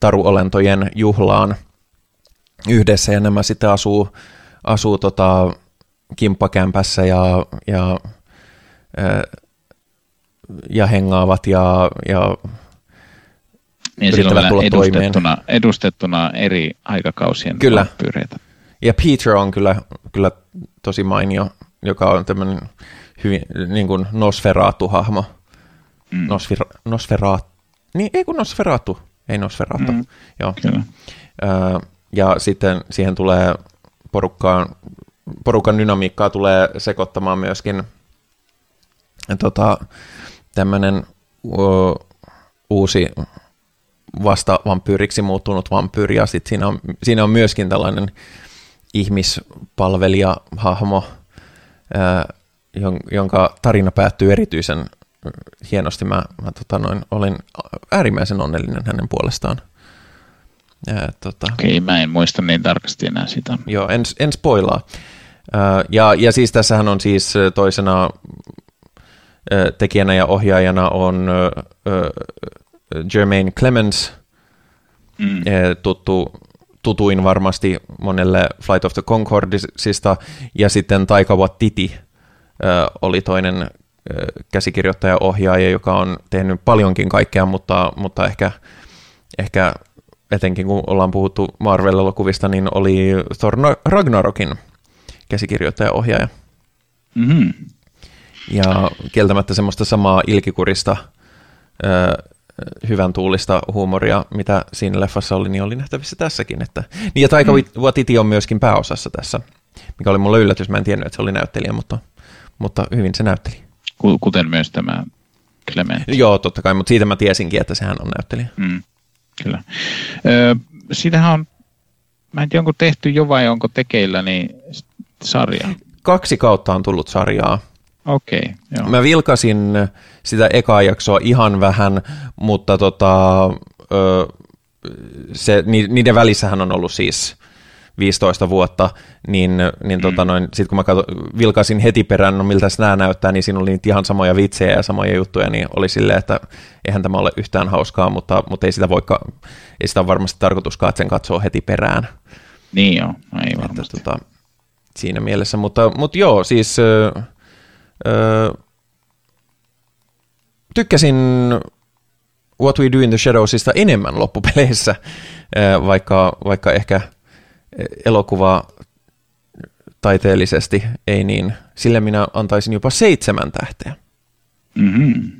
taruolentojen juhlaan yhdessä, ja nämä sitten asuu, asuu tota, kimppakämpässä ja, ja, ja hengaavat ja, ja niin on edustettuna, edustettuna eri aikakausien kyllä. Ja Peter on kyllä, kyllä tosi mainio, joka on tämmöinen hyvin niin kuin Nosferatu-hahmo. Mm. Nosfira, Nosferatu. Niin, ei kun Nosferatu. Ei Nosferatu. Mm. Joo. Kyllä. Ö, ja sitten siihen tulee porukkaan, porukan dynamiikkaa tulee sekoittamaan myöskin tota, tämmöinen uusi vasta vampyyriksi muuttunut vampyyri, ja sitten siinä on, siinä on myöskin tällainen ihmispalvelija-hahmo, jonka tarina päättyy erityisen hienosti. Mä, mä tota noin, olin äärimmäisen onnellinen hänen puolestaan. Ja, tota, Okei, mä en muista niin tarkasti enää sitä. Joo, en, en spoilaa. Ja, ja siis tässähän on siis toisena tekijänä ja ohjaajana on Jermaine Clemens, mm. tuttu tutuin varmasti monelle Flight of the Concordisista, ja sitten Taika Waititi oli toinen käsikirjoittaja-ohjaaja, joka on tehnyt paljonkin kaikkea, mutta, mutta ehkä, ehkä etenkin kun ollaan puhuttu Marvel-elokuvista, niin oli Thor Ragnarokin käsikirjoittaja-ohjaaja. Mm-hmm. Ja kieltämättä semmoista samaa ilkikurista, hyvän tuulista huumoria, mitä siinä leffassa oli, niin oli nähtävissä tässäkin. Että... Niin ja Taika mm. Waititi on myöskin pääosassa tässä, mikä oli mulle yllätys. Mä en tiennyt, että se oli näyttelijä, mutta, mutta hyvin se näytteli. kuten myös tämä Clement. Joo, totta kai, mutta siitä mä tiesinkin, että sehän on näyttelijä. Mm, kyllä. Ö, siitähän on, mä en tiedä onko tehty jo vai onko tekeillä, niin sarja. Kaksi kautta on tullut sarjaa. Okei, okay, joo. Mä vilkasin sitä ekaa jaksoa ihan vähän, mutta tota, ö, se, niiden välissähän on ollut siis 15 vuotta, niin, niin mm. tota noin, sit kun mä katso, vilkaisin heti perään, no miltä nämä näyttää, niin siinä oli niitä ihan samoja vitsejä ja samoja juttuja, niin oli silleen, että eihän tämä ole yhtään hauskaa, mutta, mutta ei sitä voika, ei sitä varmasti tarkoituskaan, että sen katsoo heti perään. Niin joo, no ei varmasti. Että, tota, siinä mielessä, mutta, mutta joo, siis ö, ö, tykkäsin What We Do in the Shadowsista enemmän loppupeleissä, vaikka, vaikka ehkä elokuva taiteellisesti ei niin. Sille minä antaisin jopa seitsemän tähteä. Mm-hmm.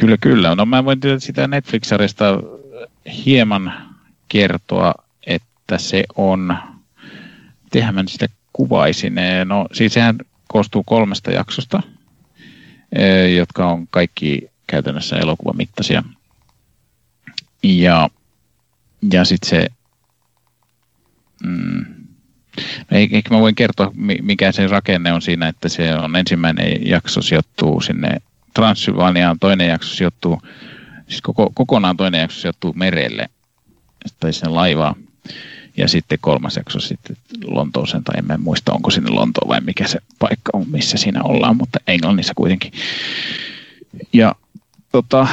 Kyllä, kyllä. No mä voin sitä Netflix-sarjasta hieman kertoa, että se on, tehän mä sitä kuvaisin. No siis sehän koostuu kolmesta jaksosta, jotka on kaikki käytännössä elokuvamittaisia. Ja, ja sitten se, mm, ehkä mä voin kertoa, mikä se rakenne on siinä, että se on ensimmäinen jakso sijoittuu sinne Transylvaniaan, toinen jakso sijoittuu, siis koko, kokonaan toinen jakso sijoittuu merelle, tai sen laivaa, ja sitten kolmas jakso sitten Lontooseen, tai en muista, onko sinne Lontoon vai mikä se paikka on, missä siinä ollaan, mutta Englannissa kuitenkin. Ja tota,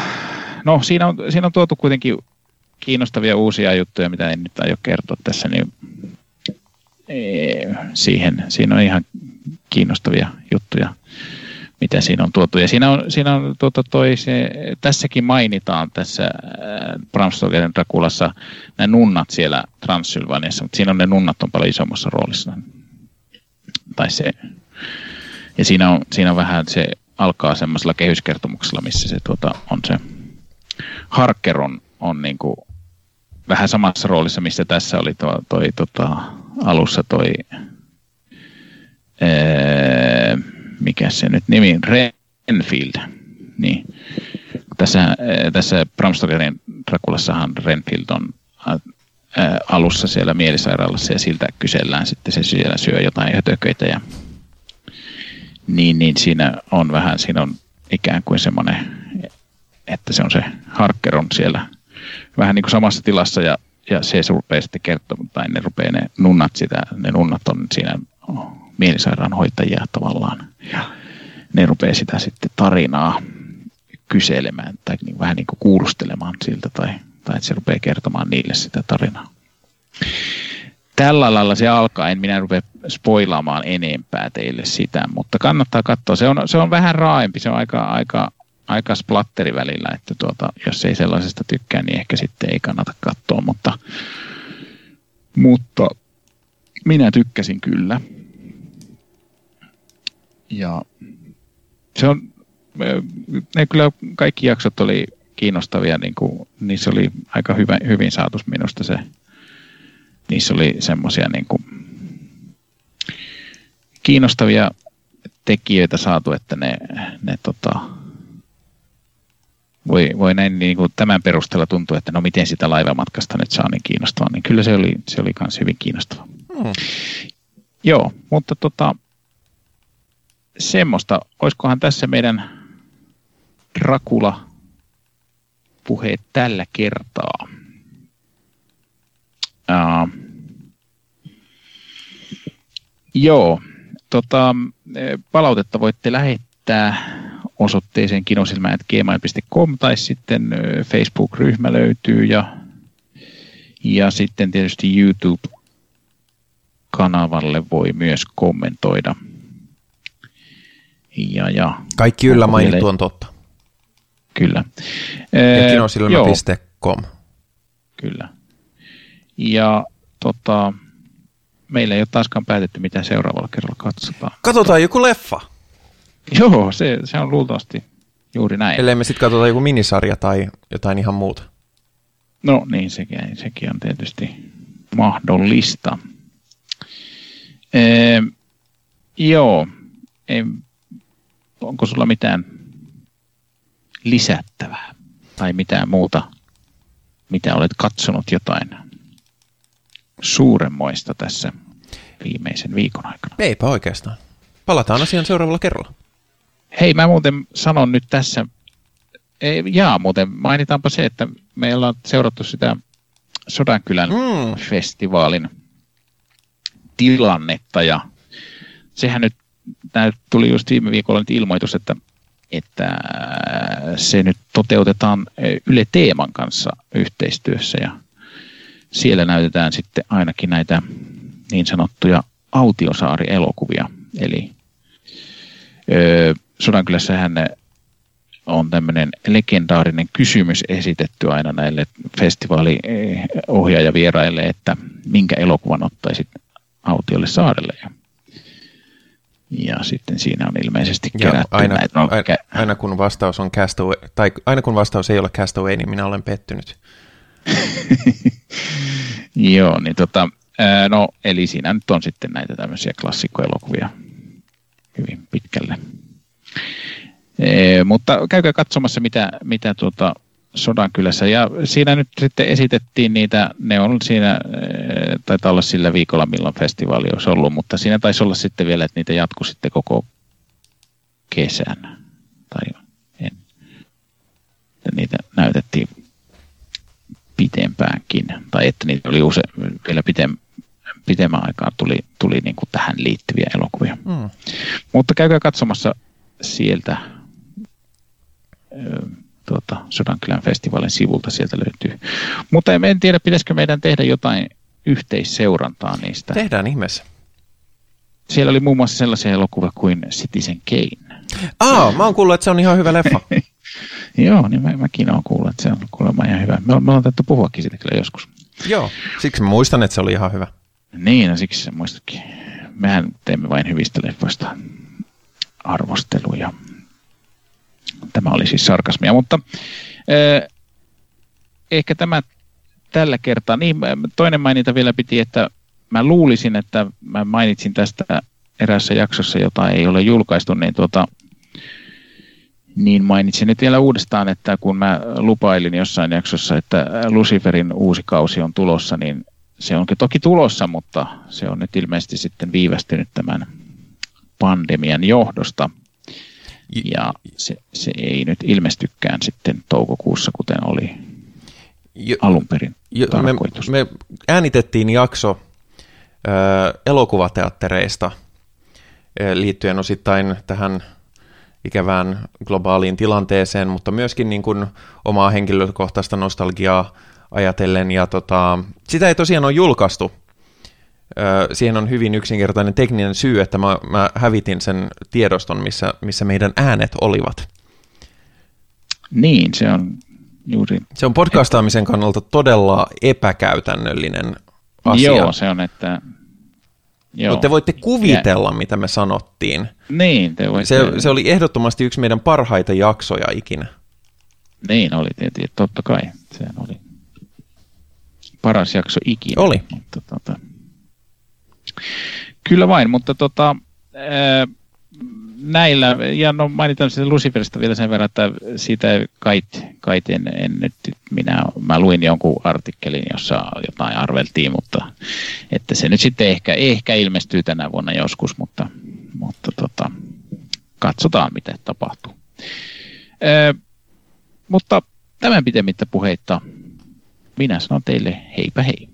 no siinä on, siinä on tuotu kuitenkin kiinnostavia uusia juttuja, mitä en nyt aio kertoa tässä, niin ee, siihen, siinä on ihan kiinnostavia juttuja, mitä siinä on tuotu. Ja siinä on, siinä on tuota toi se, tässäkin mainitaan tässä äh, Bram Stokerin Drakulassa nämä nunnat siellä Transylvaniassa, mutta siinä on ne nunnat on paljon isommassa roolissa. Tai se, ja siinä on, siinä on vähän se alkaa semmoisella kehyskertomuksella, missä se tuota, on se Harker on, on niin kuin vähän samassa roolissa, missä tässä oli toi, toi tota, alussa toi, ee, mikä se nyt nimi, Renfield. Niin. Tässä, tässä Bram Stokerin Drakulassahan Renfield on alussa siellä mielisairaalassa ja siltä kysellään sitten se siellä syö jotain hötököitä ja niin, niin siinä on vähän, siinä on ikään kuin semmoinen, että se on se Harker on siellä vähän niin kuin samassa tilassa ja, ja se rupeaa sitten kertomaan, tai ne rupeaa ne nunnat sitä, ne nunnat on siinä mielisairaanhoitajia tavallaan. Ja ne rupeaa sitä sitten tarinaa kyselemään tai niin, vähän niin kuin kuulustelemaan siltä tai, tai että se rupeaa kertomaan niille sitä tarinaa tällä lailla se alkaa, en minä rupea spoilaamaan enempää teille sitä, mutta kannattaa katsoa. Se on, se on vähän raaempi, se on aika, aika, aika splatteri välillä, että tuota, jos ei sellaisesta tykkää, niin ehkä sitten ei kannata katsoa, mutta, mutta minä tykkäsin kyllä. Ja se on, ne kyllä kaikki jaksot oli kiinnostavia, niin kuin, niissä oli aika hyvä, hyvin saatu minusta se niissä oli semmoisia niin kuin kiinnostavia tekijöitä saatu, että ne, ne tota, voi, voi näin niin kuin tämän perusteella tuntua, että no miten sitä laivamatkasta nyt saa niin kiinnostavaa, niin kyllä se oli, se oli myös hyvin kiinnostava. Hmm. Joo, mutta tota, semmoista, olisikohan tässä meidän Dracula puheet tällä kertaa. Uh, joo, tota, palautetta voitte lähettää osoitteeseen kinosilmä.gmail.com tai sitten Facebook-ryhmä löytyy ja, ja sitten tietysti YouTube-kanavalle voi myös kommentoida. Ja, ja, Kaikki yllä mainittu on totta. Kyllä. Ja kinosilmä.com. Kyllä. Ja tota, meillä ei ole taaskaan päätetty, mitä seuraavalla kerralla katsotaan. Katsotaan joku leffa. Joo, se, se on luultavasti juuri näin. Ellei me sitten katsotaan joku minisarja tai jotain ihan muuta. No niin, sekin, sekin on tietysti mahdollista. Ee, joo, ei, onko sulla mitään lisättävää tai mitään muuta, mitä olet katsonut jotain suuremmoista tässä viimeisen viikon aikana? Eipä oikeastaan. Palataan asiaan seuraavalla kerralla. Hei, mä muuten sanon nyt tässä, ei, jaa muuten, mainitaanpa se, että meillä on seurattu sitä Sodankylän mm. festivaalin tilannetta ja sehän nyt tuli just viime viikolla nyt ilmoitus, että, että se nyt toteutetaan Yle Teeman kanssa yhteistyössä ja siellä näytetään sitten ainakin näitä niin sanottuja autiosaari-elokuvia. Eli ö, Sodankylässähän on tämmöinen legendaarinen kysymys esitetty aina näille festivaaliohjaajavieraille, että minkä elokuvan ottaisit autiolle saarelle. Ja, ja sitten siinä on ilmeisesti kerätty aina, näitä. No, aina, aina, kun vastaus on Castaway, tai aina kun vastaus ei ole Castaway, niin minä olen pettynyt. Joo, niin tota, no eli siinä nyt on sitten näitä tämmöisiä klassikkoelokuvia hyvin pitkälle. E, mutta käykää katsomassa, mitä, mitä tuota Sodankylässä. Ja siinä nyt sitten esitettiin niitä, ne on siinä, taitaa olla sillä viikolla, milloin festivaali olisi ollut, mutta siinä taisi olla sitten vielä, että niitä jatku sitten koko kesän. Tai en. Niitä näytettiin pitempäänkin, tai että niitä oli use, vielä pitem, pitemmän aikaa tuli, tuli niin kuin tähän liittyviä elokuvia. Mm. Mutta käykää katsomassa sieltä tuota, Sodankylän festivaalin sivulta sieltä löytyy. Mutta en tiedä, pitäisikö meidän tehdä jotain yhteisseurantaa niistä. Tehdään ihmeessä. Siellä oli muun muassa sellaisia elokuvia kuin Citizen Kane. Aa, mä oon kuullut, että se on ihan hyvä leffa. Joo, niin mä, mäkin oon kuullut, että se on kuulemma ihan hyvä. Me, me ollaan täytyy puhuakin siitä kyllä joskus. Joo, siksi mä muistan, että se oli ihan hyvä. Niin, no siksi se muistakin. Mehän teemme vain hyvistä leffoista arvosteluja. Tämä oli siis sarkasmia, mutta eh, ehkä tämä tällä kertaa. Niin, toinen maininta vielä piti, että mä luulisin, että mä mainitsin tästä erässä jaksossa, jota ei ole julkaistu, niin, tuota, niin mainitsin nyt vielä uudestaan, että kun mä lupailin jossain jaksossa, että Luciferin uusi kausi on tulossa, niin se onkin toki tulossa, mutta se on nyt ilmeisesti sitten viivästynyt tämän pandemian johdosta. Ja se, se ei nyt ilmestykään sitten toukokuussa, kuten oli jo, alun perin jo, tarkoitus. Me, me äänitettiin jakso ö, elokuvateattereista ö, liittyen osittain tähän ikävään globaaliin tilanteeseen, mutta myöskin niin kuin omaa henkilökohtaista nostalgiaa ajatellen. Ja tota, sitä ei tosiaan ole julkaistu. Siihen on hyvin yksinkertainen tekninen syy, että mä, mä hävitin sen tiedoston, missä, missä meidän äänet olivat. Niin, se on juuri... Se on podcastaamisen kannalta todella epäkäytännöllinen asia. Joo, se on, että... Joo. Mutta te voitte kuvitella, ja... mitä me sanottiin. Niin, te voitte... se, se oli ehdottomasti yksi meidän parhaita jaksoja ikinä. Niin oli tietysti, totta kai. Se oli paras jakso ikinä. Oli. Mutta, tota, kyllä vain, mutta tota, ää, näillä, ja no mainitaan sitä Luciferista vielä sen verran, että siitä kait, kait en, en nyt, minä, mä luin jonkun artikkelin, jossa jotain arveltiin, mutta että se nyt sitten ehkä, ehkä ilmestyy tänä vuonna joskus, mutta, mutta tota, katsotaan mitä tapahtuu. Ö, mutta tämän pitemmittä puheitta minä sanon teille heipä hei.